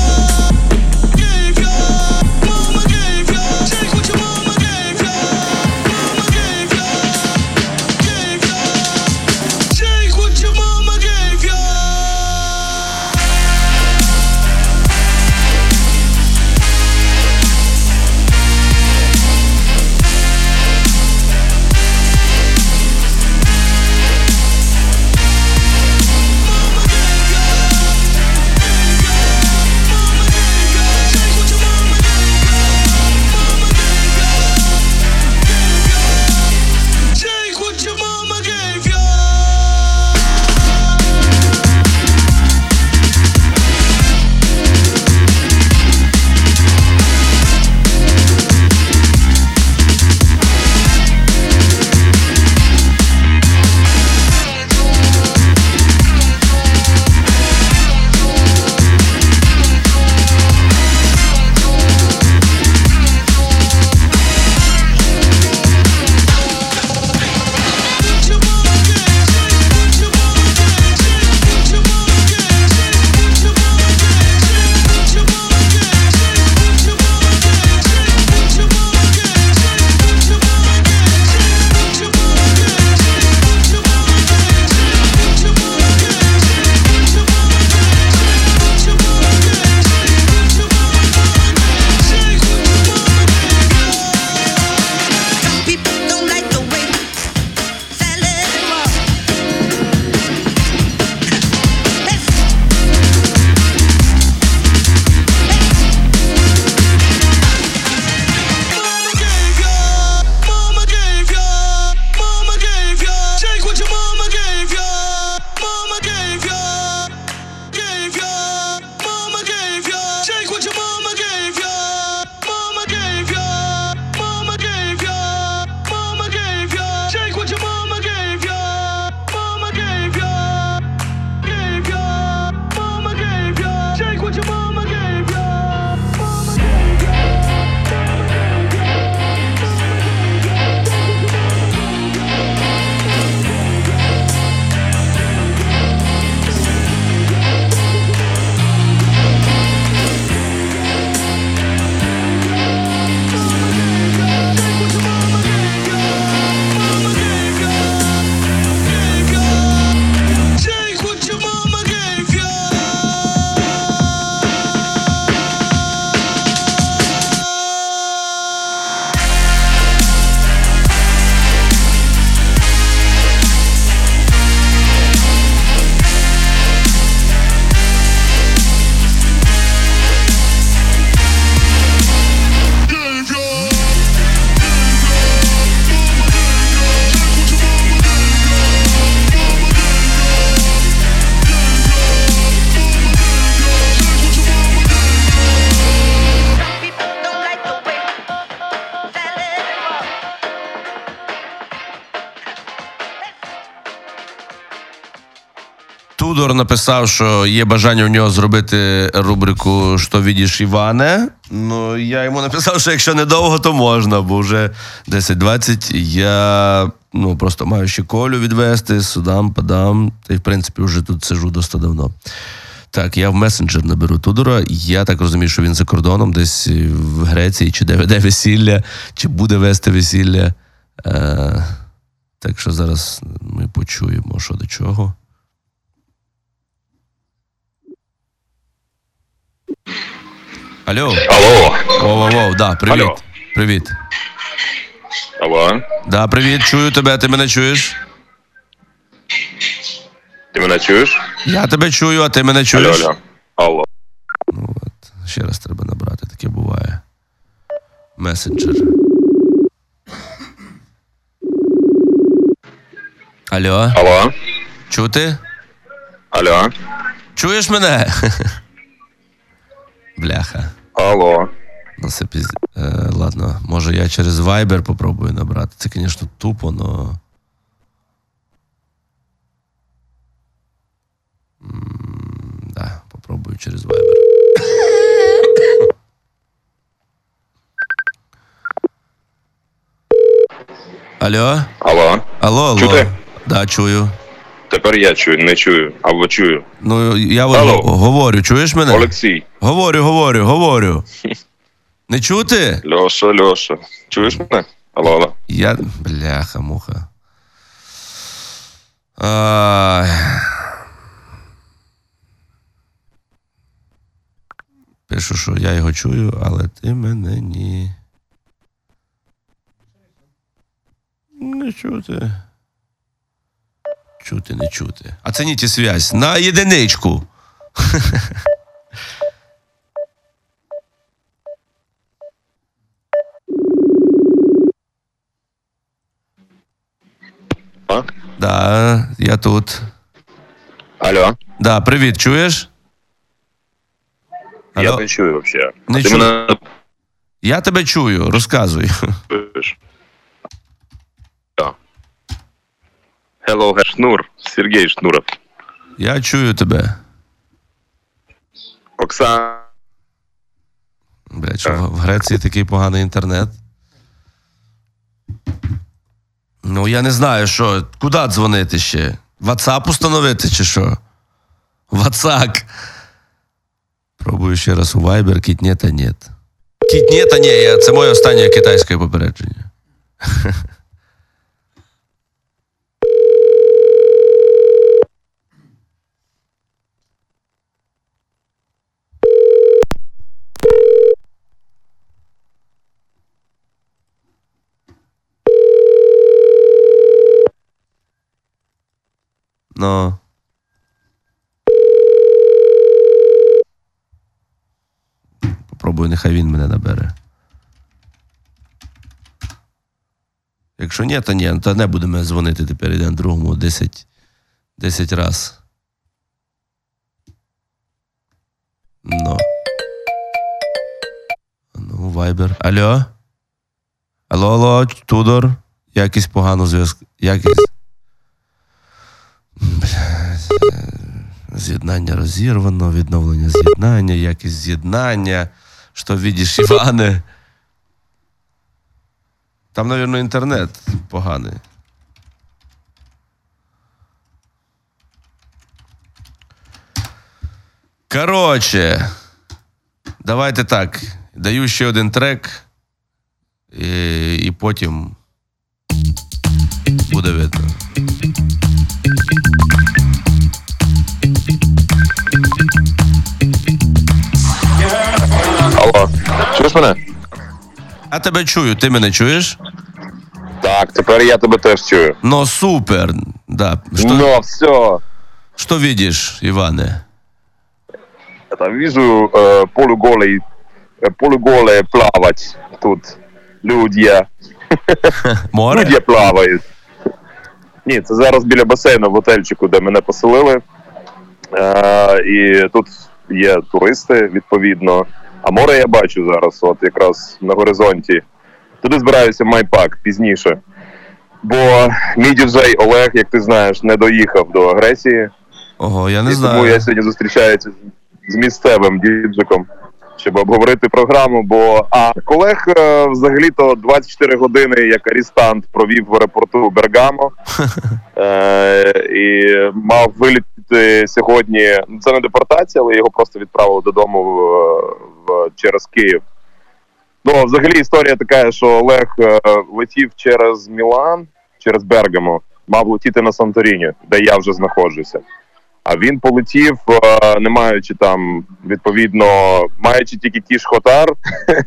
написав, що є бажання у нього зробити рубрику Що відіш Іване. Ну, я йому написав, що якщо недовго, то можна, бо вже 10-20 я ну, просто маю ще колю відвести, судам, подам. Та й в принципі вже тут сижу досить давно. Так, я в месенджер наберу Тудора. Я так розумію, що він за кордоном, десь в Греції, чи де веде весілля, чи буде вести весілля. Е, так що зараз ми почуємо, що до чого. Алло. Алло. Воу-воу-воу, да, привіт. Алло. Привіт. Алло. Да, привіт, чую тебе, ти мене чуєш? Ти мене чуєш? Я тебе чую, а ти мене Алло, чуєш? алло. Алло. Ну от, ще раз треба набрати, таке буває. Месенджер. Алло, Алло. чути? Алло. Чуєш мене? Бляха. Алло. Ну, це піз... е, ладно, може я через Viber попробую набрати. Це, звісно, тупо, но. М, Да, попробую через Viber. Алло? Алло. Алло, алло. Чути? Да, чую. Тепер я чую, не чую. Або чую. Ну, я Алло. говорю, чуєш мене? Олексій. Говорю, говорю, говорю. Не чути? Льоша, Льоша. Чуєш мене? Алло, алло. Я. Бляха, муха. Ай. Пишу, що я його чую, але ти мене ні. Не чути. Чути, не чути. Оцініть связь на єдиничку. А? Да, я тут. Алло. Да, привіт, чуєш? Я Алло? не чую взагалі. Не Ти чую. мене Я тебе чую, розказуй. чуєш? Да. Hello, Шнур. Сергій Шнуров. Я чую тебе. Оксана. Блять, що в Греції такий поганий інтернет. Ну, я не знаю, що. Куди дзвонити ще? WhatsApp установити чи що? WhatsApp. Пробую ще раз у Viber, кітнє та нет. Кітнє та ні, це моє останнє китайське попередження. Ну. Попробую, нехай він мене набере. Якщо ні, то ні, то не будемо дзвонити тепер один другому 10, 10 раз. Ну. Ну, Viber. Алло? Алло, алло, Тудор. Якийсь погано зв'язок. Якийсь. З'єднання розірвано, відновлення з'єднання, якість з'єднання. Що видиш, Іване? Там, мабуть, інтернет поганий. Коротше, давайте так. Даю ще один трек, і, і потім буде видно. мене? Я тебе чую, ти мене чуєш? Так, тепер я тебе теж чую. Ну, супер. Да. Что, Ну, все. что видишь, Иване? Это вижу э, полуголый, э, полуголые плавать тут. Люди. Море? Люди плавають. Ні, це зараз біля басейну в готельчику, де мене поселили. Е, і тут є туристи, відповідно. А море я бачу зараз, от якраз на горизонті. Туди збираюся майпак пізніше. Бо мій діджей Олег, як ти знаєш, не доїхав до агресії. Ого, я не і тому я сьогодні зустрічаюся з місцевим діджиком, щоб обговорити програму. Бо а колег е, взагалі-то 24 години як арістант провів в аеропорту Бергамо е, і мав вилітати сьогодні. ну, Це не депортація, але його просто відправили додому в, в, через Київ. Ну, взагалі історія така, що Олег е, летів через Мілан, через Бергамо, мав летіти на Санторіні, де я вже знаходжуся. А він полетів, е, не маючи там, відповідно, маючи тільки кіш хотар,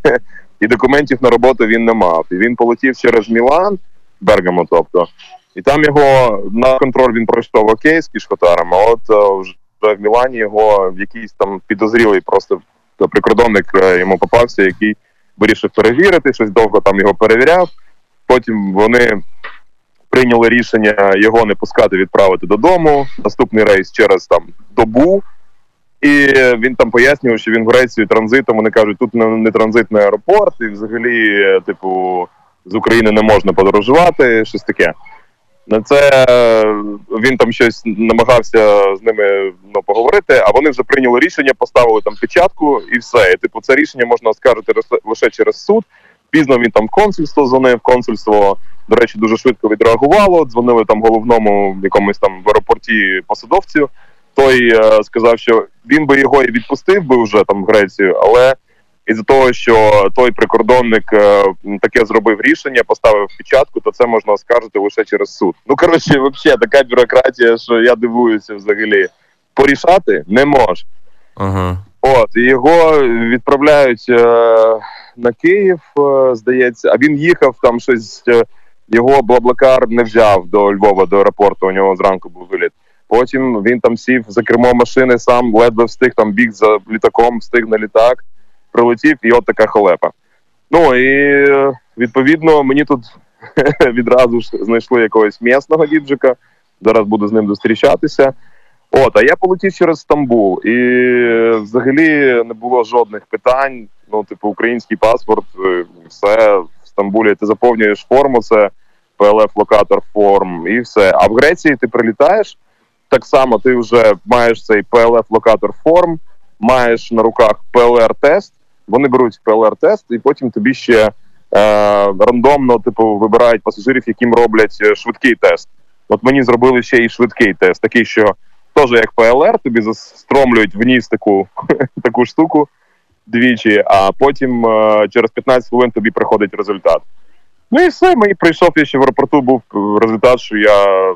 і документів на роботу він не мав. І він полетів через Мілан, Бергамо, тобто, і там його на контроль він пройшов окей з кішхотаром, а от е, вже в Мілані його якийсь там підозрілий просто прикордонник е, йому попався, який вирішив перевірити, щось довго там його перевіряв. Потім вони прийняли рішення його не пускати, відправити додому. Наступний рейс через там добу. І він там пояснював, що він в Грецію транзитом. Вони кажуть, тут не, транзитний аеропорт, і взагалі, типу, з України не можна подорожувати, щось таке. На це е, він там щось намагався з ними ну, поговорити, а вони вже прийняли рішення, поставили там печатку і все. І, типу, це рішення можна оскаржити лише- через суд. Пізно він там консульство дзвонив. Консульство, до речі, дуже швидко відреагувало. Дзвонили там головному якомусь там в аеропорті посадовцю. Той е, сказав, що він би його і відпустив би вже там в Грецію, але із-за того, що той прикордонник е, таке зробив рішення, поставив печатку, то це можна оскаржити лише через суд. Ну коротше, взагалі така бюрократія, що я дивуюся взагалі. Порішати не може. Ага. От і його відправляють е, на Київ, е, здається, а він їхав там щось. Його блаблакар не взяв до Львова до аеропорту. У нього зранку був виліт. Потім він там сів за кермо машини, сам ледве встиг там біг за літаком, встиг на літак, прилетів, і от така халепа. Ну і відповідно мені тут відразу ж знайшли якогось місного діджика. Зараз буду з ним зустрічатися. От, а я полетів через Стамбул, і взагалі не було жодних питань. Ну, типу, український паспорт, е, все в Стамбулі. Ти заповнюєш форму, це PLF-локатор форм, і все. А в Греції ти прилітаєш. Так само ти вже маєш цей PLF-локатор форм, маєш на руках PLR-тест. Вони беруть PLR-тест, і потім тобі ще е, рандомно, типу, вибирають пасажирів, яким роблять е, швидкий тест. От мені зробили ще і швидкий тест, такий, що теж як ПЛР, тобі застромлюють вниз таку, таку штуку двічі, а потім е, через 15 хвилин тобі приходить результат. Ну і все, мені прийшов я ще в аеропорту, був результат, що я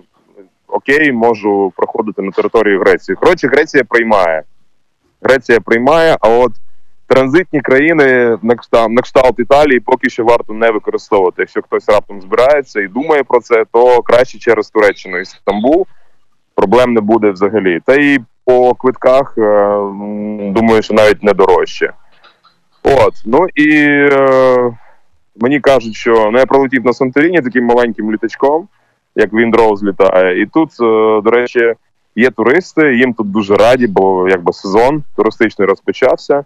окей, можу проходити на територію Греції. Коротше, Греція приймає. Греція приймає, а от транзитні країни на кшталт Італії поки що варто не використовувати. Якщо хтось раптом збирається і думає про це, то краще через Туреччину і Стамбул проблем не буде взагалі. Та і по квитках е, думаю, що навіть не дорожче. От, ну і е, мені кажуть, що ну, я пролетів на Санторіні таким маленьким літачком, як Віндроуз літає. І тут, е, до речі, є туристи, їм тут дуже раді, бо якби сезон туристичний розпочався.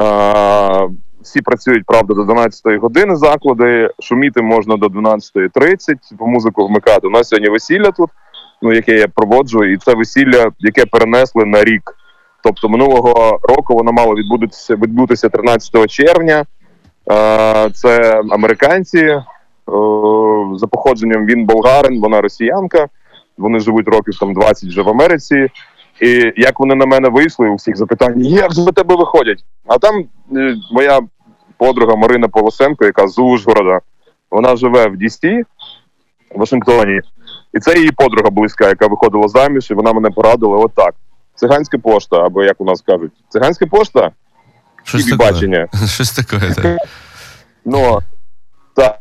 Е, всі працюють, правда, до 12 години заклади. Шуміти можна до 12.30, по музику вмикати. У нас сьогодні весілля тут, ну яке я проводжу, і це весілля, яке перенесли на рік. Тобто минулого року воно мало відбутися відбутися 13 червня. Це американці. е, За походженням він болгарин, вона росіянка. Вони живуть років там 20 вже в Америці. І як вони на мене вийшли, у всіх запитання, як же тебе виходять? А там е, моя подруга Марина Полосенко, яка з Ужгорода, вона живе в Дісті, в Вашингтоні. І це її подруга близька, яка виходила заміж, і вона мене порадила отак. Циганська пошта, або як у нас кажуть, циганська пошта Щось і таке. Щось таке. так. Ну так.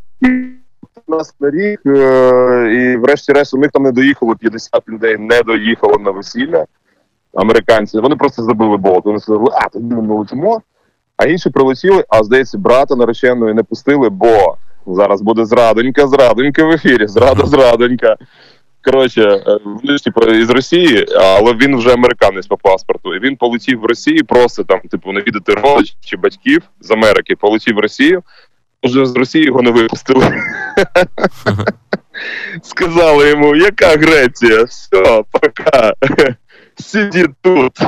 Нас на рік, е, і врешті-решт у них там не доїхало 50 людей, не доїхало на весілля. Американці. Вони просто забили болт. Вони сказали, а тоді ми летимо. А інші прилетіли, а здається, брата нареченої не пустили, бо зараз буде зрадонька, зрадонька в ефірі, зрада, зрадонька. Коротше, е, вони типу із Росії, але він вже американець по паспорту. І він полетів в Росію просто там, типу, навідати родичів чи батьків з Америки, полетів в Росію. Вже з Росії його не випустили. Сказали йому, яка Греція? Все, пока. сидит тут,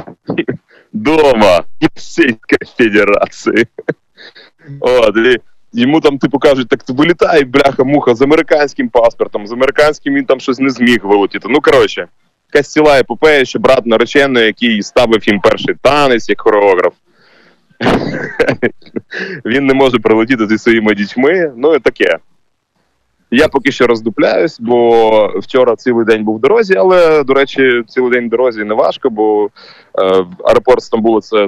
дома. От, і йому там, типу, кажуть, так ти вилітай, бляха-муха, з американським паспортом, з американським він там щось не зміг вилетіти. Ну, коротше, якась ціла епопея, що брат нареченої, який ставив їм перший танець як хореограф. Він не може прилетіти зі своїми дітьми, ну і таке. Я поки що роздупляюсь, бо вчора цілий день був в дорозі, але, до речі, цілий день в дорозі не важко, бо е, аеропорт Стамбула це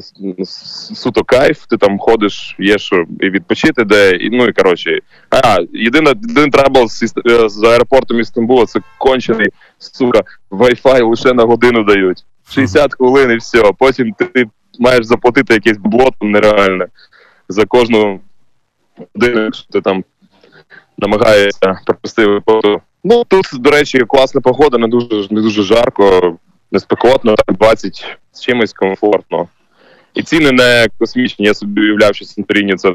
суто кайф. Ти там ходиш, є що і відпочити, де і ну і коротше. А єдиний trouble з, е, з аеропортом із Стамбула це кончений сука. Wi-Fi лише на годину дають. 60 хвилин і все. Потім ти, маєш заплатити якесь бабло там нереальне за кожну годину, якщо ти там намагається провести випадку. Ну тут, до речі, класна погода, не дуже не дуже жарко, не спекотно, так 20 з чимось комфортно. І ціни не космічні. Я собі уявляв, що Санторіні це!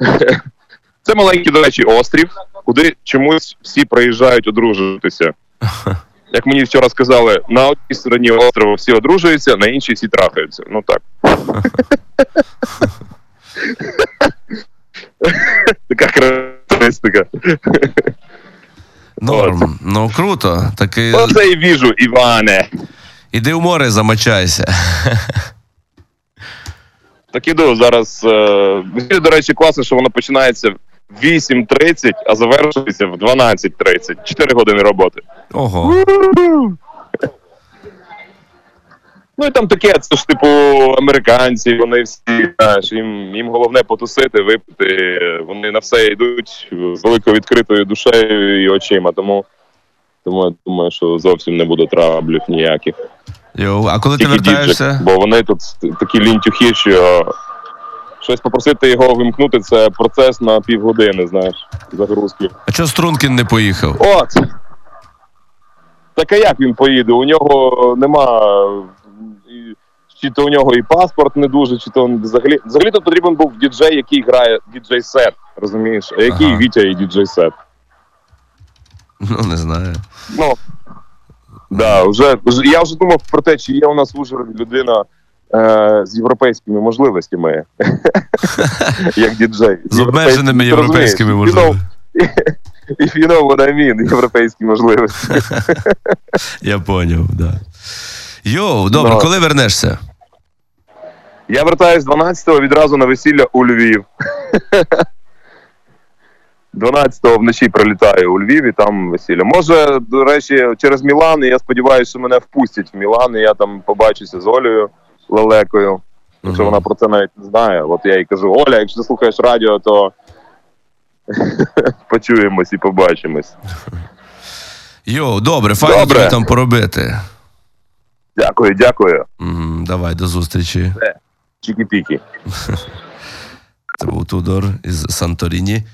Це маленький, до речі, острів, куди чомусь всі приїжджають одружуватися. Як мені вчора сказали, на одній стороні острова всі одружуються, на іншій всі трахаються. Ну так. Така характеристика. Норм. Ну круто. Так і... Оце і віжу, Іване. іди в море, замочайся. Так іду зараз. Е, до речі, класно, що воно починається в 8.30, а завершується в 12.30. 4 години роботи. Ого. Ну і там таке, це ж типу американці, вони всі, знаєш, їм, їм головне потусити, випити. Вони на все йдуть з великою відкритою душею і очима. Тому, тому я думаю, що зовсім не буде траблів ніяких. Йоу, а коли ти Тільки діджик, вертаєшся? бо вони тут такі лінтюхи, що щось попросити його вимкнути, це процес на півгодини, знаєш, загрузки. А чого Стрункін не поїхав? От. Так а як він поїде? У нього нема. Чи то у нього і паспорт не дуже, чи то взагалі. Взагалі тут потрібен був діджей, який грає діджей сет. Розумієш? А який Ага. Вітя і діджей сет? Ну, не знаю. Ну. Да, вже, вже- я вже думав про те, чи є у нас в Ужгороді людина е, з європейськими можливостями, як діджей. З обмеженими європейськими можливостями. If you know what I mean, європейські можливості. Я поняв, да. Йоу, добре, Ну. коли вернешся? Я вертаюсь 12-го відразу на весілля у Львів. 12-го вночі прилітаю у Львів і там весілля. Може, до речі, через Мілан, і я сподіваюся, що мене впустять в Мілан, і я там побачуся з Олею Лелекою. Якщо Мгм. вона про це навіть не знає. От я їй кажу: Оля, якщо ти слухаєш радіо, то почуємось і побачимось. Йоу, добре, файно тобі там поробити. Дякую, дякую. Давай, до зустрічі. Чікі-пікі. Це був Тудор із Санторіні.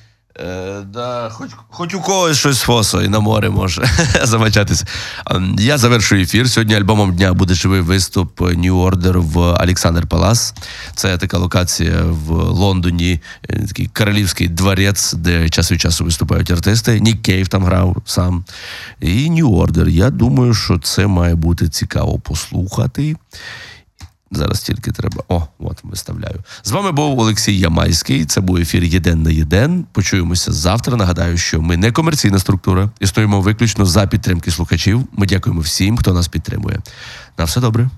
Е, да, хоч, хоч у когось щось фосо і на море може замочатися. Ем, Я завершую ефір. Сьогодні альбомом дня буде живий виступ New Order в Олександр Палас. Це така локація в Лондоні, е, такий королівський дворець, де час від часу виступають артисти. Нік Кейв там грав сам. І New Order. Я думаю, що це має бути цікаво послухати. Зараз тільки треба. О, от виставляю. З вами був Олексій Ямайський. Це був ефір Єден на Єден. Почуємося завтра. Нагадаю, що ми не комерційна структура. Існуємо виключно за підтримки слухачів. Ми дякуємо всім, хто нас підтримує. На все добре.